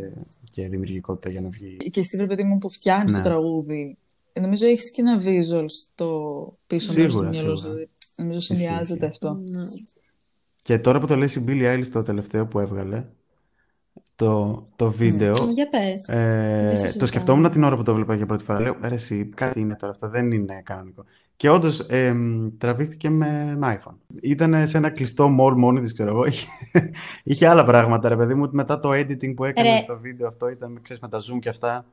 και δημιουργικότητα για να βγει. Και εσύ, ρε παιδί μου, που φτιάχνεις Ναι. το τραγούδι, νομίζω έχεις και ένα visual στο πίσω μέρος του Σίγουρα, μυαλού σου. σίγουρα. δηλαδή, Νομίζω συνδυάζεται ισχύει. αυτό. Ναι. Και τώρα που το λες η Billie Eilish το τελευταίο που έβγαλε, το, το βίντεο, Για πες. Ε, Ίσως το σκεφτόμουν την ώρα που το βλέπα για πρώτη φορά. Λέω, ρε εσύ, κάτι είναι τώρα αυτό, δεν είναι κανονικό. Και όντως ε, τραβήχτηκε με, με iPhone. Ήταν σε ένα κλειστό mall μόνη της, ξέρω εγώ. Είχε, είχε άλλα πράγματα, ρε παιδί μου. Μετά το editing που έκανε Ρε. στο βίντεο αυτό ήταν, ξέρεις, με τα zoom και αυτά.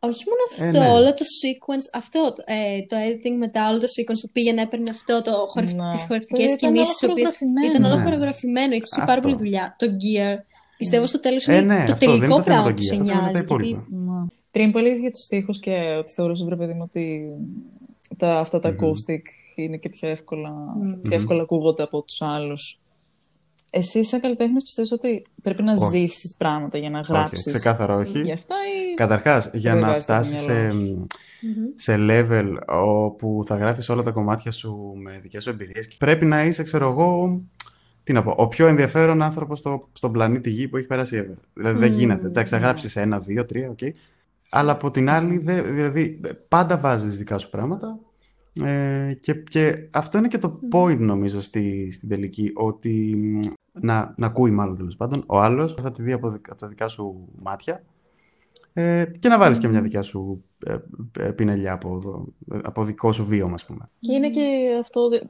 Όχι μόνο Ε, αυτό, ναι. όλο το sequence, αυτό, ε, το editing μετά, όλο το sequence που πήγαινε, έπαιρνε αυτό, το χορευ... Ναι. τις χορευτικές Ήταν κινήσεις, τις όλο οποίες χορογραφημένο. ήταν όλο Ναι. χορογραφημένο, είχε πάρα Αυτό. πολύ δουλειά. Το gear, πιστεύω στο τέλος Ε, είναι ναι, το αυτό, δεν είναι τελικό το θέμα πράγμα το που gear, σε το θέμα είναι τα νοιάζει. Γιατί... υπόλοιπα. Ναι. Πριν που έλεγες για τους στίχους και ότι θεωρούσες, βρε παιδί μου, ότι τα, αυτά τα Μμμ. acoustic είναι και πιο εύκολα, Μμμ. πιο εύκολα ακούγονται από τους άλλους. Εσύ σαν καλλιτέχνης πιστεύεις ότι πρέπει να Όχι. ζήσεις πράγματα για να Όχι, γράψεις ξεκάθαρα όχι. για αυτά ή... Καταρχάς, για να βγάζεις από το φτάσεις μυαλό σε, σου. Μμμ. σε level όπου θα γράφεις όλα τα κομμάτια σου με δικές σου εμπειρίες, πρέπει να είσαι, ξέρω εγώ, τι να πω, ο πιο ενδιαφέρον άνθρωπος στο, στον πλανήτη Γη που έχει περάσει ever. Δηλαδή δεν Μμμ, γίνεται. Εντάξει, θα ναι. γράψεις ένα, δύο, τρία, οκ. Αλλά από την άλλη, δε- δηλαδή, πάντα βάζεις δικά σου πράγματα ε, και, και αυτό είναι και το point νομίζω στη, στην τελική, ότι μ, να, να ακούει μάλλον τέλος πάντων ο άλλος, θα τη δει από, δικ- από τα δικά σου μάτια ε, και να βάλεις και μια δικιά σου ε, ε, πινελιά από, από δικό σου βίωμα, ας πούμε. Και είναι και αυτό δε-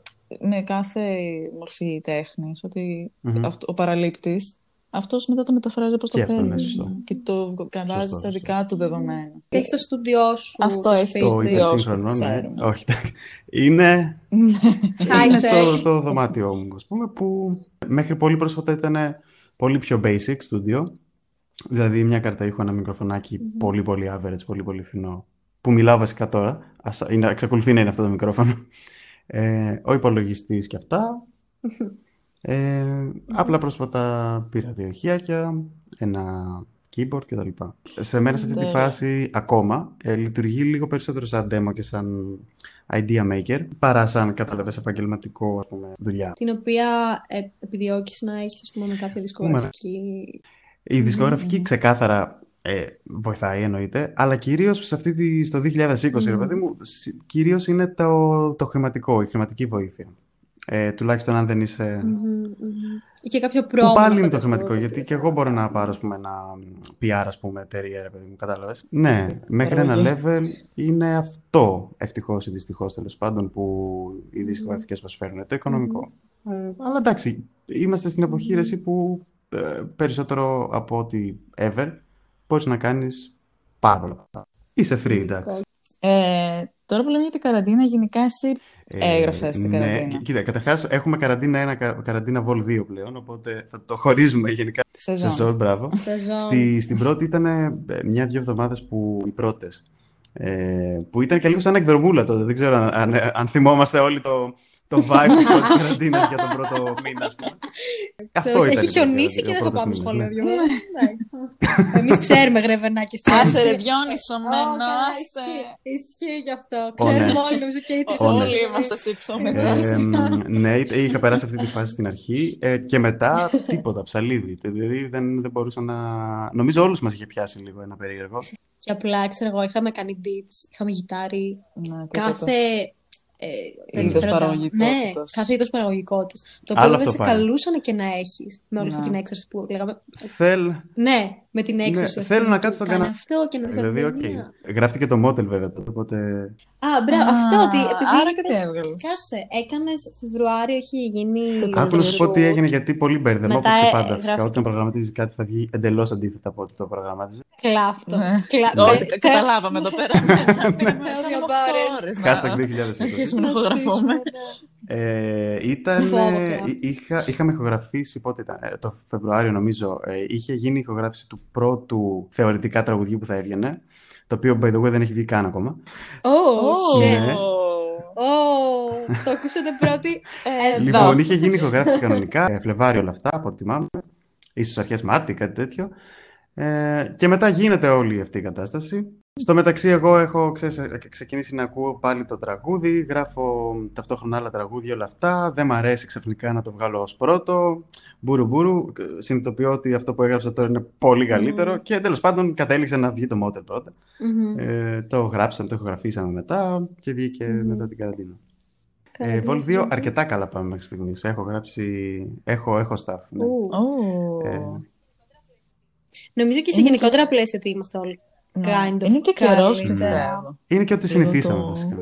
με κάθε μορφή τέχνης, ότι Μμμ. αυτό, ο παραλήπτης, αυτός μετά το μεταφράζει όπως Και το αυτό, παίρνει. ναι, σωστό. Και το βάζει Σωστό, στα σωστό. δικά του δεδομένα. Και έχεις το στούντιό σου Αυτό στο έχει σπίτι. το- Το ιδιός που υπερσύγχρονο, ναι. ξέρουμε. Όχι, εντάξει. είναι, *laughs* High είναι tech. στο, στο δωμάτιό μου, ας πούμε, που μέχρι πολύ πρόσφατα ήταν πολύ πιο basic studio. Δηλαδή μια κάρτα ήχου, ένα μικροφωνάκι πολύ πολύ average, πολύ πολύ φθηνό. Που μιλάω βασικά τώρα. Ας, είναι, εξακολουθεί να είναι αυτό το μικρόφωνο. Ε, ο υπολογιστής και αυτά. Ε, απλά πρόσφατα πήρα δύο ηχιάκια, ένα keyboard κτλ. Σε μένα σε αυτή τη Τέλεια. φάση ακόμα ε, λειτουργεί λίγο περισσότερο σαν demo και σαν idea maker παρά σαν καταλαβες επαγγελματικό ας πούμε, δουλειά. Την οποία ε, επιδιώκεις να έχεις, ας πούμε, με κάποια δισκογραφική. Η δισκογραφική ξεκάθαρα ε, βοηθάει εννοείται, αλλά κυρίως σε αυτή τη, στο 2020, ρε παιδί μου, σ- κυρίως είναι το, το χρηματικό, η χρηματική βοήθεια. Ε, τουλάχιστον αν δεν είσαι... Μμμ, μμμ. Ή και κάποιο Που πρόμο. πάλι είναι το χρηματικό, γιατί και εγώ μπορώ να πάρω ας πούμε, ένα PR, ας πούμε, εταιρεία, ρε παιδί μου, κατάλαβες. Ναι, μέχρι ένα Παραγωγή. level είναι αυτό, ευτυχώς ή δυστυχώς τέλος πάντων, που οι δισκογραφικές προσφέρουν, το οικονομικό. Ε, αλλά εντάξει, είμαστε στην εποχή ρε, εσύ, που ε, περισσότερο από ό,τι ever μπορείς να κάνεις πάρα πολλά. πράγματα. Είσαι free, εντάξει. Ε, τώρα που λέμε για την καραντίνα, γενικά εσύ Ε, έγραφες στην ναι, καραντίνα. κοί- Κοίτα, καταρχάς έχουμε καραντίνα 1, καραντίνα Vol 2 πλέον, οπότε θα το χωρίζουμε γενικά Σεζόν. σε ζώο, μπράβο. Σεζόν. Στη, στην πρώτη ήταν ε, μια-δυο εβδομάδες που οι πρώτες. Ε, που ήταν και λίγο σαν εκδρομούλα τότε. Δεν ξέρω αν, αν, αν θυμόμαστε όλοι το, το vibe της πρώτης καραντίνας για τον πρώτο μήνα, ας πούμε. Αυτό ήταν. Έχει η χιονίσει πρώτη- και ο δεν θα πρώτος πάμε μήνας, σχολείο ναι. δύο μέρες. Εμείς ξέρουμε γρεβενά και εσύ. Άσε ρε Διόνυσο, Ω, μεν, καλά, άσε. ισχύει. Ισχύει γι' αυτό. Ω, ναι. Ξέρουμε όλοι, νομίζω και οι τρεις Ω, ναι. Όλοι είμαστε σύψωμετροι. Ε, μ, ναι, είχα περάσει αυτή τη φάση στην αρχή ε, και μετά τίποτα, ψαλίδι. Δηλαδή δεν, δεν μπορούσα να. Νομίζω όλους μας είχε πιάσει λίγο ένα περίεργο. Και απλά, ξέρω εγώ, είχαμε κάνει beats, είχαμε γιτάρι. Ναι, τίποτα. Κάθε. Ε, Είδος ενδιαφέροντα- παραγωγικότητας. Ναι, κάθε είδος παραγωγικότητας. Το οποίο Άλλο βέβαια αυτό σε πάει. καλούσαν και να έχεις με όλη αυτή Ναι. την έξαρση που λέγαμε. Θέλ, Ναι, με την έξαρση. αυτή θέλω να που κάτσω στον κάνει κανα- αυτό και να δεις δηλαδή, οκ. Γράφτηκε το model βέβαια τότε, οπότε. Α, μπράβο, Α, αυτό ότι επειδή. άρα και τι είπες- έβγαλες. Κάτσε, έκανες Φεβρουάριο, έχει γίνει. Το Άκου να σου πω τι shoot. έγινε, γιατί πολύ μπέρδεμα. Μετά, Όπως και ε, πάντα. Φυσικά, γράφτηκε. όταν προγραμματίζεις κάτι θα βγει εντελώς αντίθετα από ό,τι το προγραμμάτιζε. Κλάφ' το. Ναι. Κλα... Ό,τι Τε- καταλάβαμε εδώ πέρα. Tell me about it. Hashtag 2020. Αρχίσουμε να ηχογραφούμε. Ε, ήταν, Φόβο, ε, κλάμα. είχα, είχαμε ηχογραφήσει πότε ήταν, ε, το Φεβρουάριο νομίζω. Ε, είχε γίνει η ηχογράφηση του πρώτου θεωρητικά τραγουδιού που θα έβγαινε. Το οποίο, by the way, δεν έχει βγει καν ακόμα. Oh, shit. Ναι. Oh, το ακούσατε πρώτη. Εδώ. Λοιπόν, είχε γίνει ηχογράφηση κανονικά, ε, Φλεβάριο όλα αυτά, από ό,τι θυμάμαι. Ίσως αρχές Μάρτη, κάτι τέτοιο. Ε, και μετά γίνεται όλη αυτή η κατάσταση. Στο μεταξύ, εγώ έχω ξέρεις, ε, ξεκινήσει να ακούω πάλι το τραγούδι, γράφω ταυτόχρονα άλλα τραγούδια, όλα αυτά. Δεν μ' αρέσει ξαφνικά να το βγάλω ως πρώτο. Μπούρου μπούρου. Ε, Συνειδητοποιώ ότι αυτό που έγραψα τώρα είναι πολύ καλύτερο. Και τέλος πάντων κατέληξε να βγει το Motel πρώτα. Μμμ. Ε, το γράψαμε, το ηχογραφήσαμε μετά και βγήκε μετά την καραντίνα. Ε, Vol 2 αρκετά καλά πάμε μέχρι στιγμής. Έχω γράψει, έχω, έχω staff. Ναι. Ου. Ω. Ε, Νομίζω και σε γενικότερα πλαίσια ότι είμαστε όλοι Ναι. Kind of Είναι και καιρός, καλύτερα. πιστεύω. είναι και ότι Λίγο συνηθίσαμε το- βασικά.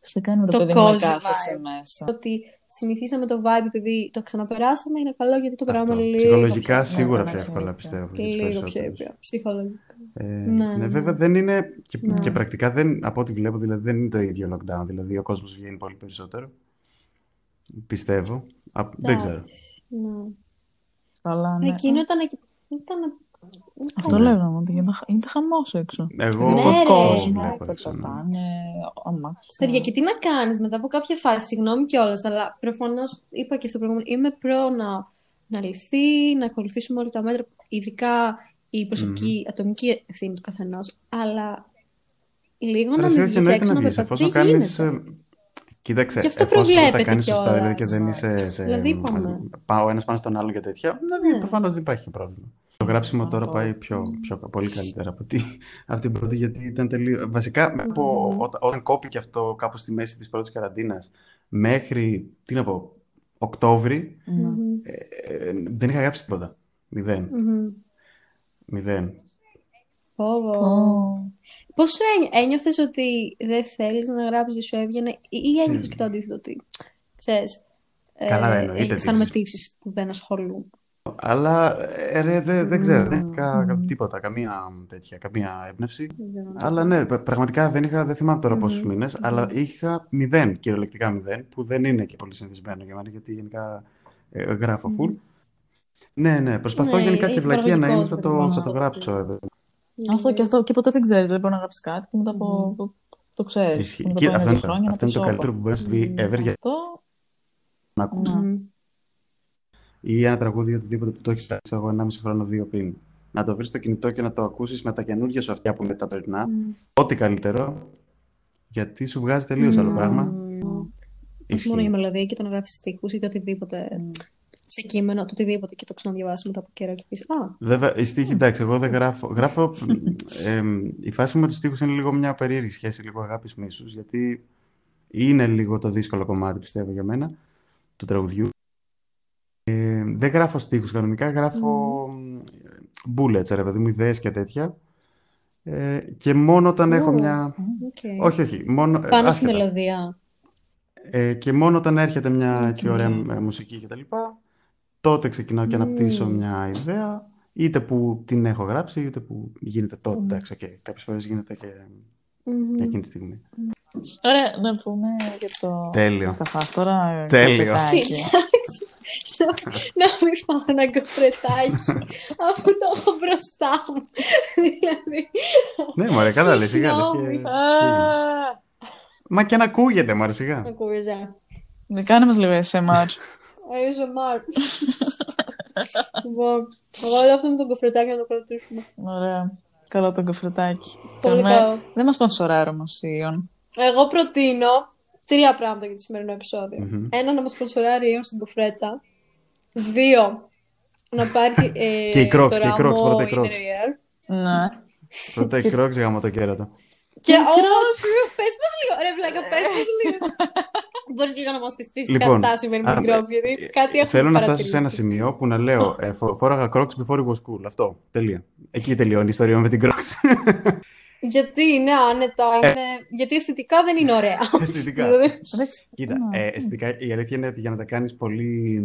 Σε κάνει με το, Το παιδί μου να cozy κάθεσαι vibe. μέσα. Ότι συνηθίσαμε το vibe επειδή το ξαναπεράσαμε, είναι καλό γιατί το Αυτό. πράγμα λίγο. Ψυχολογικά πιο- σίγουρα ναι, πιο ναι, εύκολα ναι. πιστεύω. για τους Λίγο πιο περισσότερους. ήπια. Ψυχολογικά. Ε, Ναι. ναι, βέβαια δεν είναι και, Ναι. και πρακτικά δεν, από ό,τι βλέπω, δηλαδή δεν είναι το ίδιο lockdown. Δηλαδή ο κόσμος βγαίνει πολύ περισσότερο. Πιστεύω. Α, δεν ξέρω. Εντάξει, Ναι. Αλλά ναι. Εκείνο ήταν. εκεί- ήταν... Αυτό Ναι. λέγαμε, ότι γίνεται, γίνεται χαμός έξω. Εγώ Ναι, το ρε. κόσμο Ναι, βλέπω έξω, ναι. πετάνε αμάξια. Παιδιά, και τι να κάνεις μετά από κάποια φάση, συγγνώμη κιόλας, αλλά προφανώς είπα και στο προηγούμενο, είμαι προ να, να λυθεί, να ακολουθήσουμε όλα τα μέτρα, ειδικά η προσωπική ατομική ευθύνη του καθενός. Αλλά λίγο Ρε, να εσύ μην όχι βγεις εννοείται έξω να να βγεις, περπατήσει. εφόσον Δεν κάνεις... γίνεται. ε, Κοίταξε, Γι' αυτό εφόσον δεν τα προβλέπεται κάνεις σωστά, δηλαδή κιόλας. και δεν είσαι σε... Δηλαδή, είπαμε. Πάω ένας πάνω στον άλλον και τέτοια, δηλαδή Ναι. προφανώς δεν υπάρχει πρόβλημα. Το γράψιμο τώρα το- πάει πιο, πιο, πολύ καλύτερα από, τη, από την πρώτη, γιατί ήταν τελείω. Βασικά, από, όταν, όταν κόπηκε αυτό κάπου στη μέση της πρώτης καραντίνας, μέχρι, τι να πω, Οκτώβρη, Ναι. Μμμ. ε, δεν είχα γράψει τίποτα. Μηδέν. Μμμ. Μηδέν. Φόβο. Ω. Πώς ένι- ένιωθες ότι δεν θέλεις να γράψεις, δεν σου έβγαινε ή, ή ένιωθες και το αντίθετο ότι, ξέρεις, Ε. Καλά, ε, εννοείται αισθάνομαι τύψεις. τύψεις που δεν ασχολούν. Αλλά ε, ρε, δεν, δεν ξέρω, δεν είχα τίποτα, καμία τέτοια, καμία έμπνευση. Αλλά ναι, πρα- πραγματικά δεν είχα, δεν θυμάμαι τώρα πόσους μήνες, αλλά είχα μηδέν, κυριολεκτικά μηδέν, που δεν είναι και πολύ συνηθισμένο για μένα, γιατί γενικά ε, γράφω full. Ναι, ναι, προσπαθώ Ναι, γενικά και είσαι βλακεία να είμαι, θα παραγωγικός, το, θα παιδί το μου. γράψω. ρε παιδί. Αυτό και αυτό. Και ποτέ δεν ξέρεις. Δηλαδή, μπορείς να γράψεις κάτι και μετά από. το- Το ξέρεις. Ισχύει. Κοίτα, Αυτό, είναι, αυτό είναι το καλύτερο που μπορείς να συμβεί ever για Αυτό. να ακούσεις. Ναι. Ή ένα τραγούδι ή οτιδήποτε που το έχεις φτιάξει εγώ 1,5 χρόνο, δύο πριν. Να το βρεις στο κινητό και να το ακούσεις με τα καινούργια σου αυτιά που είναι τα τωρινά. Ό,τι καλύτερο. Γιατί σου βγάζει τελείως άλλο πράγμα. Όχι μόνο Ισχύει. η μελωδία και το να γράψεις στίχους ή το οτιδήποτε σε κείμενο, το οτιδήποτε και το ξαναδιαβάσεις μετά από καιρό και πεις «Α, Βέβαια, η στίχη, εντάξει, εγώ δεν γράφω. γράφω εμ, η φάση μου με τους στίχους είναι λίγο μια περίεργη σχέση, λίγο αγάπης μίσους, γιατί είναι λίγο το δύσκολο κομμάτι, πιστεύω, για μένα, του τραγουδιού. Ε, δεν γράφω στίχους κανονικά, γράφω bullets, ρε παιδί μου, ιδέες και τέτοια. Ε, και μόνο όταν έχω Ου. μια... οκ». Όχι, όχι, μόνο... ε, Πάνω στη άσχετα. μελωδία. Ε, και μόνο όταν έρχεται μια έτσι ωραία ε, μουσική κτλ. Τότε ξεκινάω και αναπτύσσω μια ιδέα, είτε που την έχω γράψει, είτε που γίνεται τότε. Εντάξει, οκ. Κάποιες φορές γίνεται και Μμμ. εκείνη τη στιγμή. Ωραία, να πούμε για το. Τέλειο. Τα φας τώρα. Τέλειο. Καφετάκι. *laughs* να, να μην φάω ένα κοφρετάκι αφού το έχω μπροστά μου. δηλαδή, ναι, μωρέ, καλά λες, σιγά λες Συγγνώμη. και... Α, Μα και να ακούγεται, μωρέ, σιγά. ακούγεται. Ναι, κάνε μας λίγο SMR. ASMR. λοιπόν, εγώ λέω αυτό με τον κοφρετάκι να το κρατήσουμε. Ωραία. Καλό το κοφρετάκι. Πολύ Κάνουμε- καλό. Δεν μας σπονσοράρει όμως η Ιον. Εγώ προτείνω τρία πράγματα για το σημερινό επεισόδιο. Μμμ. Ένα, να μας σπονσοράρει η Ιον στην κοφρέτα. Δύο, να πάρει ε, Και οι Crocs, το και οι Crocs, ράμο πρώτα οι inner Crocs. ear. Ναι. Πρώτα η κρόξ γάμο το κέρατο. Και όχι, *laughs* πες μας λίγο, ρε βλάκα, πες μας λίγο. Μπορείς λίγο να μας πεις τι Λοιπόν, κατά συμβαίνει με α, την Crocs, γιατί κάτι Ε, έχουμε Θέλω να φτάσω παρατηρήσει. σε ένα σημείο που να λέω ε, φο- φόραγα Crocs before it was cool. Αυτό. Τελεία. Εκεί τελειώνει η ιστορία μου με την Crocs. *laughs* Γιατί είναι άνετα, είναι... γιατί αισθητικά δεν είναι ωραία. *laughs* Αισθητικά. Δηλαδή, Εντάξει. Κοίτα, ε, αισθητικά η αλήθεια είναι ότι για να τα κάνεις πολύ...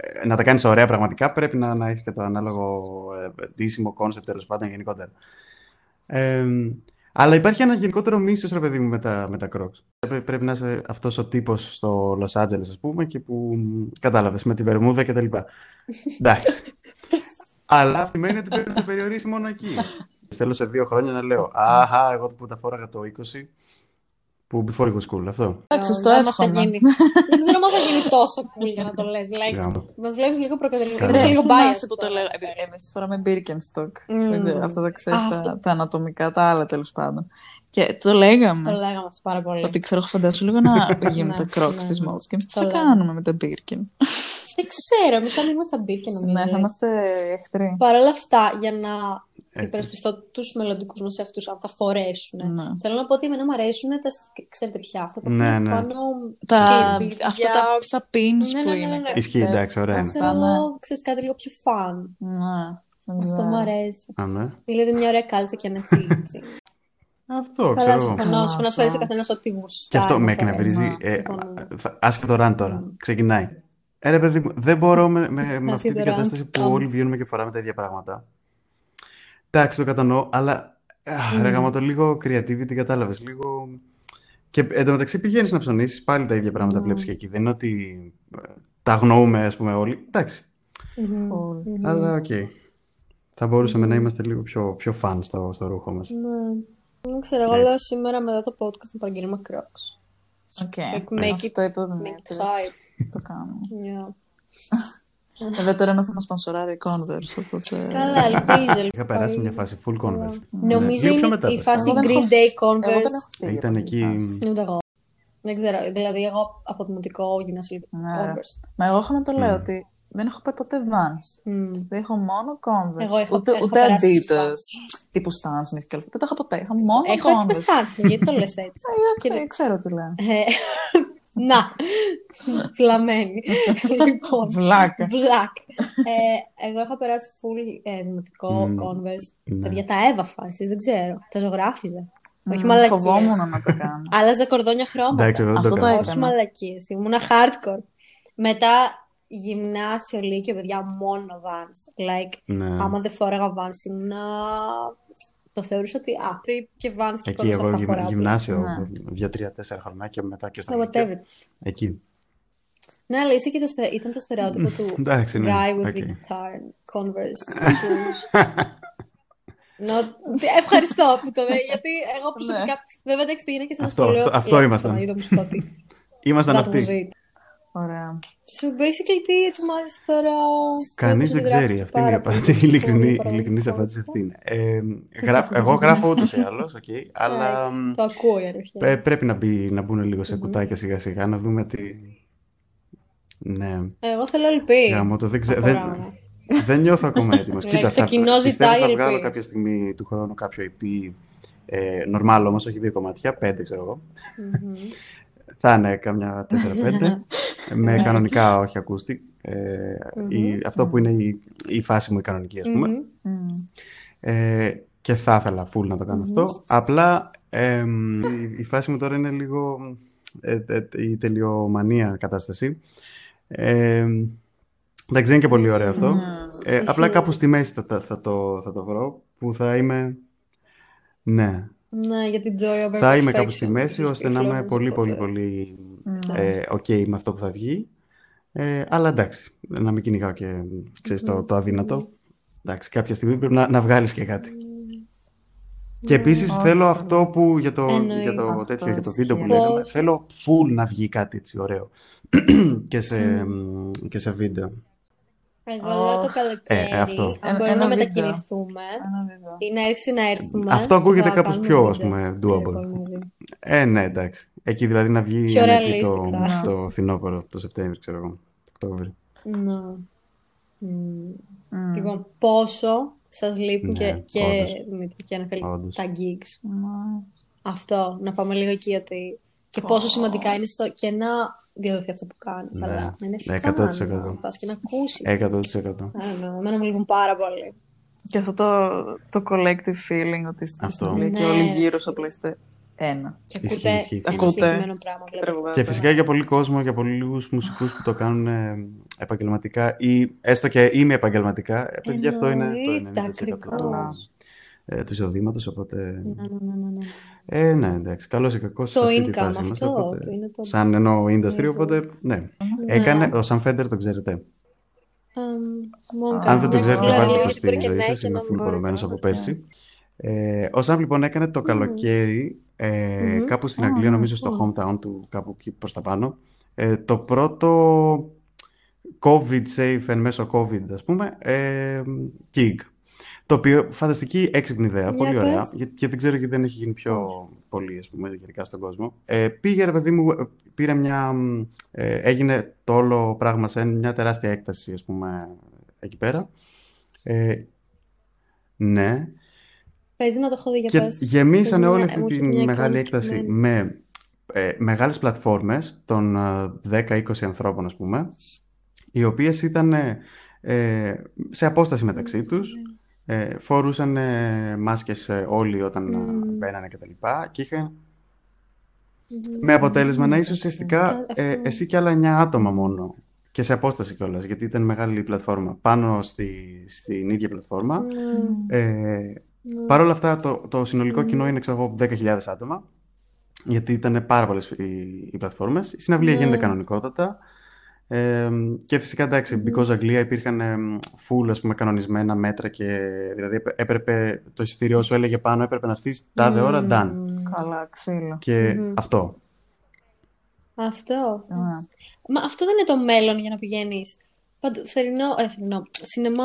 ε, να τα κάνεις ωραία πραγματικά πρέπει να, να έχεις και το ανάλογο ε, ντύσιμο concept τέλος πάντων γενικότερα. Ε, αλλά υπάρχει ένα γενικότερο μίσος, ρε παιδί μου, με τα, με τα Crocs. Πρέ- πρέπει να είσαι αυτός ο τύπος στο Los Angeles, ας πούμε, και που μ, κατάλαβες, με τη βερμούδα και τα λοιπά. *laughs* Εντάξει. αλλά αυτό σημαίνει ότι πρέπει να το περιορίσει μόνο εκεί. Θέλω σε δύο χρόνια να λέω, αχα, εγώ που τα φόραγα το 20, που before it was cool, αυτό. Εντάξει, στο άμα θα εύχομαι. γίνει. *laughs* δεν ξέρω αν θα γίνει τόσο cool για να το λες. Like, Γάμο. μας βλέπεις λίγο προκατελικό. Καλά. Είμαστε λίγο biased. που το τώρα. λέω. Ε, Εμείς φοράμε Birkenstock. Μμμ. Δεν ξέρω, αυτά τα ξέρεις, Α, τα, αυτό. τα ανατομικά, τα άλλα τέλος πάντων. Και το λέγαμε. Το λέγαμε αυτό πάρα πολύ. Ότι ξέρω, φαντάσου λίγο να *laughs* γίνουν Ναι, τα crocs ναι, της ναι. μόδας και εμείς τι Το θα λέμε. κάνουμε με τα Birkin. Δεν ξέρω, εμείς θα μείνουμε στα μπήκε νομίζω. Ναι, θα είμαστε εχθροί. Παρ' όλα αυτά, για να Έτσι. Υπερασπιστώ τους μελλοντικούς μας εαυτούς, αν θα φορέσουν. Ναι. Θέλω να πω ότι εμένα μου αρέσουν τα, σκ- ξέρετε πια, αυτά τα Ναι, οποία ναι. πάνω Τα, κερπίδια. αυτά τα σαν pins Ναι, που ναι, ναι, είναι. ναι. Ισχύει, εντάξει, ωραία είναι. Ξέρω ναι. εγώ, ξέρεις κάτι λίγο πιο φαν. Ναι. Αυτό μου αρέσει. Α, ναι. Δηλαδή μια ωραία κάλτσα και ένα τσίτσι. Αυτό, Καλά, ξέρω. συμφωνώ. Καλά, Συμφωνώ, αυτό. φέρει σε καθένας ό,τι γουστάρει. Και αυτό να με φέρει. εκνευρίζει. Ναι, Ε, συμφωνούμε. θα- άσχετο rant τώρα. Ξεκινάει. Ε, ρε παιδί μου, δεν μπορώ με, με, με αυτή την Άσχετο rant. κατάσταση που Αμ. όλοι βγαίνουμε και φοράμε τα ίδια πράγματα. Εντάξει, το κατανοώ, αλλά mm. ρε γαμώ το λίγο creativity, κατάλαβες, λίγο... Και εντωμεταξύ πηγαίνεις να ψωνίσεις, πάλι τα ίδια πράγματα Mm. βλέπεις και εκεί. Δεν είναι ότι ε, τα αγνοούμε, ας πούμε, όλοι. Εντάξει, Μμμ. Full. Μμμ. αλλά οκ. Θα μπορούσαμε να είμαστε λίγο πιο, πιο fun στο, στο ρούχο μας. Ναι. Δεν ξέρω, εγώ Έτσι. λέω σήμερα μετά το podcast να παραγγείλουμε Crocs. Οκ. Like, make Αυτό είπε ο Make it Δημήτρης. hype. Το κάνουμε. Yeah. *laughs* Βέβαια τώρα να θα μας σπονσοράρει η Converse, οπότε... Καλά, ελπίζω. Είχα περάσει μια φάση full Converse. Νομίζω Λίγο πιο είναι μετά, η βασικά. φάση Εγώ δεν Green έχω- Day Εγώ δεν Converse. έχω φύγει Ήταν από εκεί... αυτή τη φάση. Ούτε εγώ. Δεν ξέρω. Δηλαδή, εγώ από δημοτικό γυμνάσιο Ναι. Converse. Μα εγώ έχω να το λέω Μμ. ότι δεν έχω πάει ποτέ Vans. Μμ. Δεν έχω μόνο Converse. Εγώ έχω- ούτε έχω ούτε περάσει στη Adidas. φάση. Τύπου Stan Smith και όλα αυτά. Δεν τα είχα ποτέ. Είχα μόνο Έχω έρθει με Converse. στάνση, γιατί το λες έτσι. Ε, ξέρω- Ξέρω τι λέω. Ε, Να, φλαμμένη. Λοιπόν, Βλάκα. Black. Ε, εγώ είχα περάσει full ε, δημοτικό Μμ. Converse. Ναι. Παιδιά τα έβαφα, εσείς δεν ξέρω. Τα ζωγράφιζα. Όχι Μμ, μαλακίες. Φοβόμουν να το κάνω. *laughs* Άλλαζα κορδόνια χρώματα. Εντάξει, εγώ δεν Αυτό το το κάνω. έκανα. Όχι μαλακίες, ήμουνα hardcore. Μετά γυμνάσιο, λύκειο, παιδιά, μόνο Vans. Like, Ναι. άμα δεν φόραγα Vans, ήμουνα... Το θεωρούσα ότι, α, και Vans και Εκεί Converse εγώ αυτά γυμ- φοράω. γυμνάσιο, Ναι. δύο, τρία, τέσσερα χρονιά και μετά και στο Ναι, λύκειο. whatever. Εκεί. Ναι, αλλά είσαι και το, στε- ήταν το στερεότυπο του *laughs* Εντάξει, ναι. guy with οκ. guitar, Converse shoes. *laughs* Not... Ευχαριστώ που το λέει, γιατί εγώ *laughs* προσωπικά. Βέβαια, εντάξει, πήγαινα και σε ένα Αυτό, σχολείο. αυτό- αυτό Yeah, ήμασταν. το ίδιο μου σου πω τι. Ήμασταν That αυτοί. Was it. Ωραία. So basically, τι ετοιμάζεις τώρα; Κανείς δεν Γράψεις ξέρει. Αυτή είναι η πάρα πολύ απάντηση. *laughs* Η ειλικρινή, πολύ ειλικρινής παραγωγικό. απάντηση αυτή είναι. Ε, γράφ- εγώ γράφω ούτως ή άλλως, οκ, αλλά Εντάξει, μ, Το ακούω η αλήθεια. πε- πρέπει να, μπει, να μπουν λίγο σε κουτάκια σιγά σιγά, να δούμε τι... Ναι, Εγώ θέλω LP. γαμώτο, δεν ξέρω. Από Δεν, πράγμα. δεν νιώθω ακόμα έτοιμος. Like, Κοίτα, το θα, κοινό πιστεύω ζητάει θα LP. βγάλω κάποια στιγμή του χρόνου κάποιο EP, ε, normal όμως, όχι δύο κομμάτια, πέντε ξέρω εγώ. Μμμ. Θα είναι καμιά 4-5, *laughs* με κανονικά όχι acoustic. Ε, η- αυτό που είναι η, η φάση μου η κανονική, ας πούμε. Μμμ. Μμ. Ε, και θα ήθελα full να το κανω αυτό. Απλά εμ, η, η φάση μου τώρα είναι λίγο ε, ε, η τελειομανία κατάσταση. Ε, εντάξει, δεν είναι και πολύ ωραίο αυτό. Ε, απλά κάπου στη μέση θα, τα- θα, το, θα το βρω, που θα είμαι... Ναι, Ναι, για την joy over θα είμαι κάπου στη perfection. μέση, Της ώστε να είμαι Pink πολύ, Floyd, πολύ, οπότε. πολύ Ναι. ε, ok με αυτό που θα βγει. Ε, αλλά εντάξει, να μην κυνηγάω και ξέρεις, το, το αδύνατο. Εντάξει, κάποια στιγμή πρέπει να, να βγάλεις και κάτι. Και επίσης Όχι, θέλω πολύ. αυτό που για το, Εννοείται. για το Αυτός τέτοιο, για το ισχύει. βίντεο που λέγαμε, Πώς; θέλω full να βγει κάτι έτσι ωραίο *clears throat* και σε, μ, και σε βίντεο. Εγώ λέω το Ωχ. καλοκαίρι. Ε, αυτό. Αν Ένα- μπορούμε να ένα βίντεο. μετακινηθούμε. Ένα βίντεο. Ή να έρθει να έρθουμε. Αυτό ακούγεται και θα κάπως κάνουμε πιο, ας βίντεο. πούμε, Και doable. λοιπόν μαζί. Ε, ναι, εντάξει. Εκεί δηλαδή να βγει Πιο ένα εκεί realistic το, θα. το φθινόπωρο, το Σεπτέμβριο, ξέρω εγώ. Οκτώβριο. Ναι. Μμ. Μμ. Λοιπόν, πόσο σας λείπουν Ναι, και, και, όντως. Δημήτρη, και Αναφέλη, Όντως. τα gigs; Μα- Αυτό, να πάμε λίγο εκεί ότι και πόσο σημαντικά είναι στο και να διαδοθεί αυτό που κάνεις, Ναι, αλλά να είναι ναι, fun, 100%. να πας και να ακούσεις. 100%. Άρα, εμένα μου λείπουν πάρα πολύ. Και αυτό το, το collective feeling ότι είστε Αυτό. στην πλοία και Ναι. όλοι γύρω σου απλά είστε ένα. Και Ισχύει, ακούτε ισχύει. ένα Ακούτε. συγκεκριμένο πράγμα. Και βλέπετε. τραγουδάτε. Και φυσικά για πολύ κόσμο, για πολλούς μουσικούς που το κάνουν ε, επαγγελματικά ή έστω και είμαι επαγγελματικά, ε, παιδιά, αυτό είναι το Εννοείται, 90% ακριβώς. Του, ε, του εισοδήματος, οπότε... Ναι, ναι, ναι, ναι, ναι. Ε, ναι, εντάξει, καλώς ή κακώς σε Το αυτή τη income φάση αυτό, είμαστε, οπότε... το είναι το... Σαν εννοώ industry, Είναι το- οπότε ναι. Έκανε, ο Sam Fender το ξέρετε. Αμ, μόνο Αν δεν το καλά. ξέρετε, Λέω βάλτε λίγο το ότι στη μπορεί και ζωή ναι σας, και είμαι να full μην μπορεί πορωμένος να από μπορεί. πέρσι. Ε, ο Sam λοιπόν έκανε το καλοκαίρι, ε, Μμμ. κάπου στην Α, Αγγλία, νομίζω στο cool. hometown του, κάπου εκεί προς τα πάνω, ε, το πρώτο COVID safe εν μέσω COVID, ας πούμε, ε, gig. Το οποίο φανταστική έξυπνη ιδέα, Για πολύ ωραία. πες. Και, και δεν ξέρω γιατί δεν έχει γίνει πιο πολύ, ας πούμε, γενικά στον κόσμο. Ε, πήγε, ρε παιδί μου, ε, πήρε μια. μ, Ε, έγινε το όλο πράγμα σε μια τεράστια έκταση, ας πούμε, εκεί πέρα. Ε, ναι. Παίζει να το έχω δει για Και πες. γεμίσανε Παίζει όλη να- αυτή μου τη έρχεται μια μεγάλη εικόνα έκταση συγκεκριμένη. με ε, μεγάλες πλατφόρμες των ε, 10-20 ανθρώπων, ας πούμε, οι οποίες ήταν ε, ε, σε απόσταση μεταξύ τους, ε, φορούσαν ε, μάσκες ε, όλοι όταν ε, Μμμ. μπαίνανε και τα λοιπά και είχαν με αποτέλεσμα να είσαι ουσιαστικά Αυτό- ε, εσύ και άλλα 9 άτομα μόνο και σε απόσταση κιόλας γιατί ήταν μεγάλη η πλατφόρμα πάνω στη, στην ίδια πλατφόρμα Ναι, ε, ναι. Παρ' όλα αυτά, το, το συνολικό κοινό είναι ξέρω εγώ 10.000 άτομα. Γιατί ήταν πάρα πολλές οι, οι πλατφόρμες. Η συναυλία Ναι. γίνεται κανονικότατα. Ε, και φυσικά εντάξει, because Αγγλία υπήρχαν ε, full ας πούμε, κανονισμένα μέτρα και δηλαδή έπε- έπρεπε το εισιτήριό σου έλεγε πάνω, έπρεπε να έρθει τάδε ώρα, Μμμ. done. Καλά, ξύλο. Και Μμμ. αυτό. Αυτό. Ναι. Μα αυτό δεν είναι το μέλλον για να πηγαίνεις. Θερινό, ε, θερινό, σινεμά,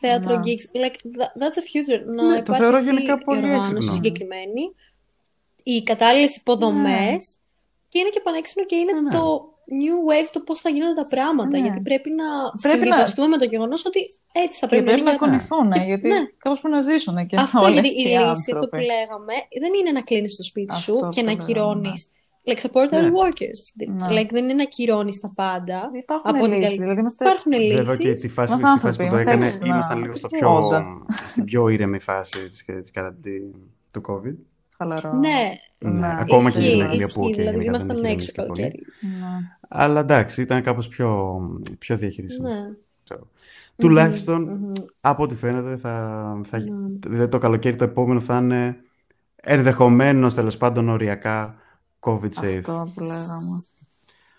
θέατρο, Ναι. gigs, like, tha- that's the future. Να Ναι, το υπάρχει θεωρώ αυτή γενικά η πολύ οργάνωση έξυπνο. συγκεκριμένη, οι κατάλληλες υποδομές Ναι. και είναι και πανέξυπνο και είναι Ναι, ναι. το new wave το πώς θα γίνονται τα πράγματα. Ναι. Γιατί πρέπει να Πρέπει να- συμβιβαστούμε με το γεγονός ότι έτσι θα Και πρέπει, πρέπει να είναι. κονηθούν, Και- γιατί ναι. κάπως πρέπει να ζήσουν και Αυτό όλες γιατί οι η λύση, άνθρωποι. αυτό που λέγαμε, δεν είναι να κλείνεις το σπίτι σου Αυτό και να το λέγαμε, ακυρώνει. Like, support our Ναι. workers. Ναι. Like, δεν είναι να ακυρώνει τα πάντα. Υπάρχουν Από την λύσεις, καλή- δηλαδή είμαστε... Υπάρχουν Βέβαια και λύσει. τη φάση, Είμαστε στη φάση που άνθρωποι, το είμαστε έκανε, έξυπνα. ήμασταν λίγο στο πιο, Όντα. στην πιο ήρεμη φάση της, της καραντί- του COVID. Χαλαρό. Ναι, Ναι, Ναι. ακόμα και ισχύει, στην Αγγλία που ισχύει, okay, δηλαδή γενικά δεν ήμασταν έχει έξω ηρεμήσει και πολύ. καλοκαίρι. Ναι. Αλλά εντάξει, ήταν κάπως πιο, πιο διαχειρίσιμο. Ναι. ξέρω. Τουλάχιστον, Μμμ. από ό,τι φαίνεται, θα, θα έχει, Ναι. δηλαδή το καλοκαίρι το επόμενο θα είναι ενδεχομένως τέλος πάντων οριακά COVID safe. Αυτό που λέγαμε.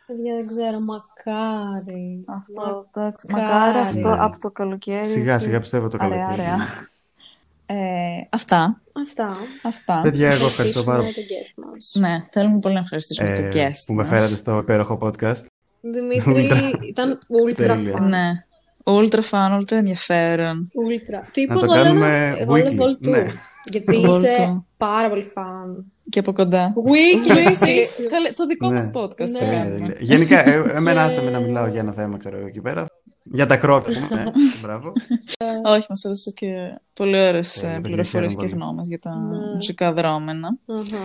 Παιδιά, δεν ξέρω, μακάρι. Αυτό, εντάξει. Μακάρι. Μακάρι αυτό Ναι. από το καλοκαίρι. Σιγά έτσι. σιγά πιστεύω το Ωραία, καλοκαίρι. ωραία. Ε, αυτά. Αυτά. Αυτά. Παιδιά, εγώ ευχαριστώ πάρα Ευχαριστούμε τον guest μας. Ναι, θέλουμε πολύ να ευχαριστήσουμε ε, το guest που με μας. φέρατε στο υπέροχο podcast. Δημήτρη, ήταν ultra Τέλεια. fun. Ναι. Ultra fan, ultra ενδιαφέρον. Ultra. Τύπου Να το εγώ λέω κάνουμε να- εγώ λέω weekly. vol two. Ναι. Γιατί Vol είσαι two. πάρα πολύ fan. Και από κοντά. Weekly, Weekly. εσύ. Καλέ, το δικό Ναι. μας podcast το Ναι. Τέλεια, κάνουμε. τέλεια. Γενικά, ε, εμένα Και- άσε με να μιλάω για ένα θέμα, ξέρω εγώ εκεί πέρα. Για τα κρόκια, ναι, *laughs* μπράβο. Όχι, μας έδωσε και πολύ ωραίες Τέλεια, ε, παιδιά, πληροφορίες και χαίρομαι πολύ. γνώμες για τα Ναι. μουσικά δρόμενα. Αχα.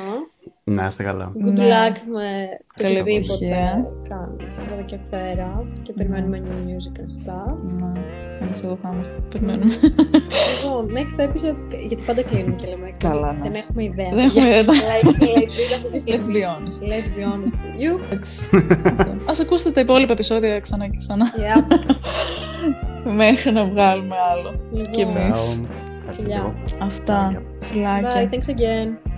Να είστε καλά. Good Ναι. luck με Καλή οτιδήποτε επιτυχία. κάνεις από εδώ και πέρα και περιμένουμε new music and stuff. Ναι. Εμείς εδώ θα είμαστε. Περιμένουμε. Λοιπόν, next episode, γιατί πάντα κλείνουμε και λέμε Καλά, ναι. δεν έχουμε ιδέα. Δεν έχουμε ιδέα. Like, legit αυτή τη Let's στιγμή. be honest. Let's be honest with you. Ας ακούσετε τα υπόλοιπα επεισόδια ξανά και ξανά Yeah. Μέχρι να βγάλουμε άλλο. Λοιπόν, Και εμείς. Ciao. Ευχαριστώ Φιλιά. και εγώ. Αυτά. Φιλάκια. Φιλάκια. Bye, thanks again.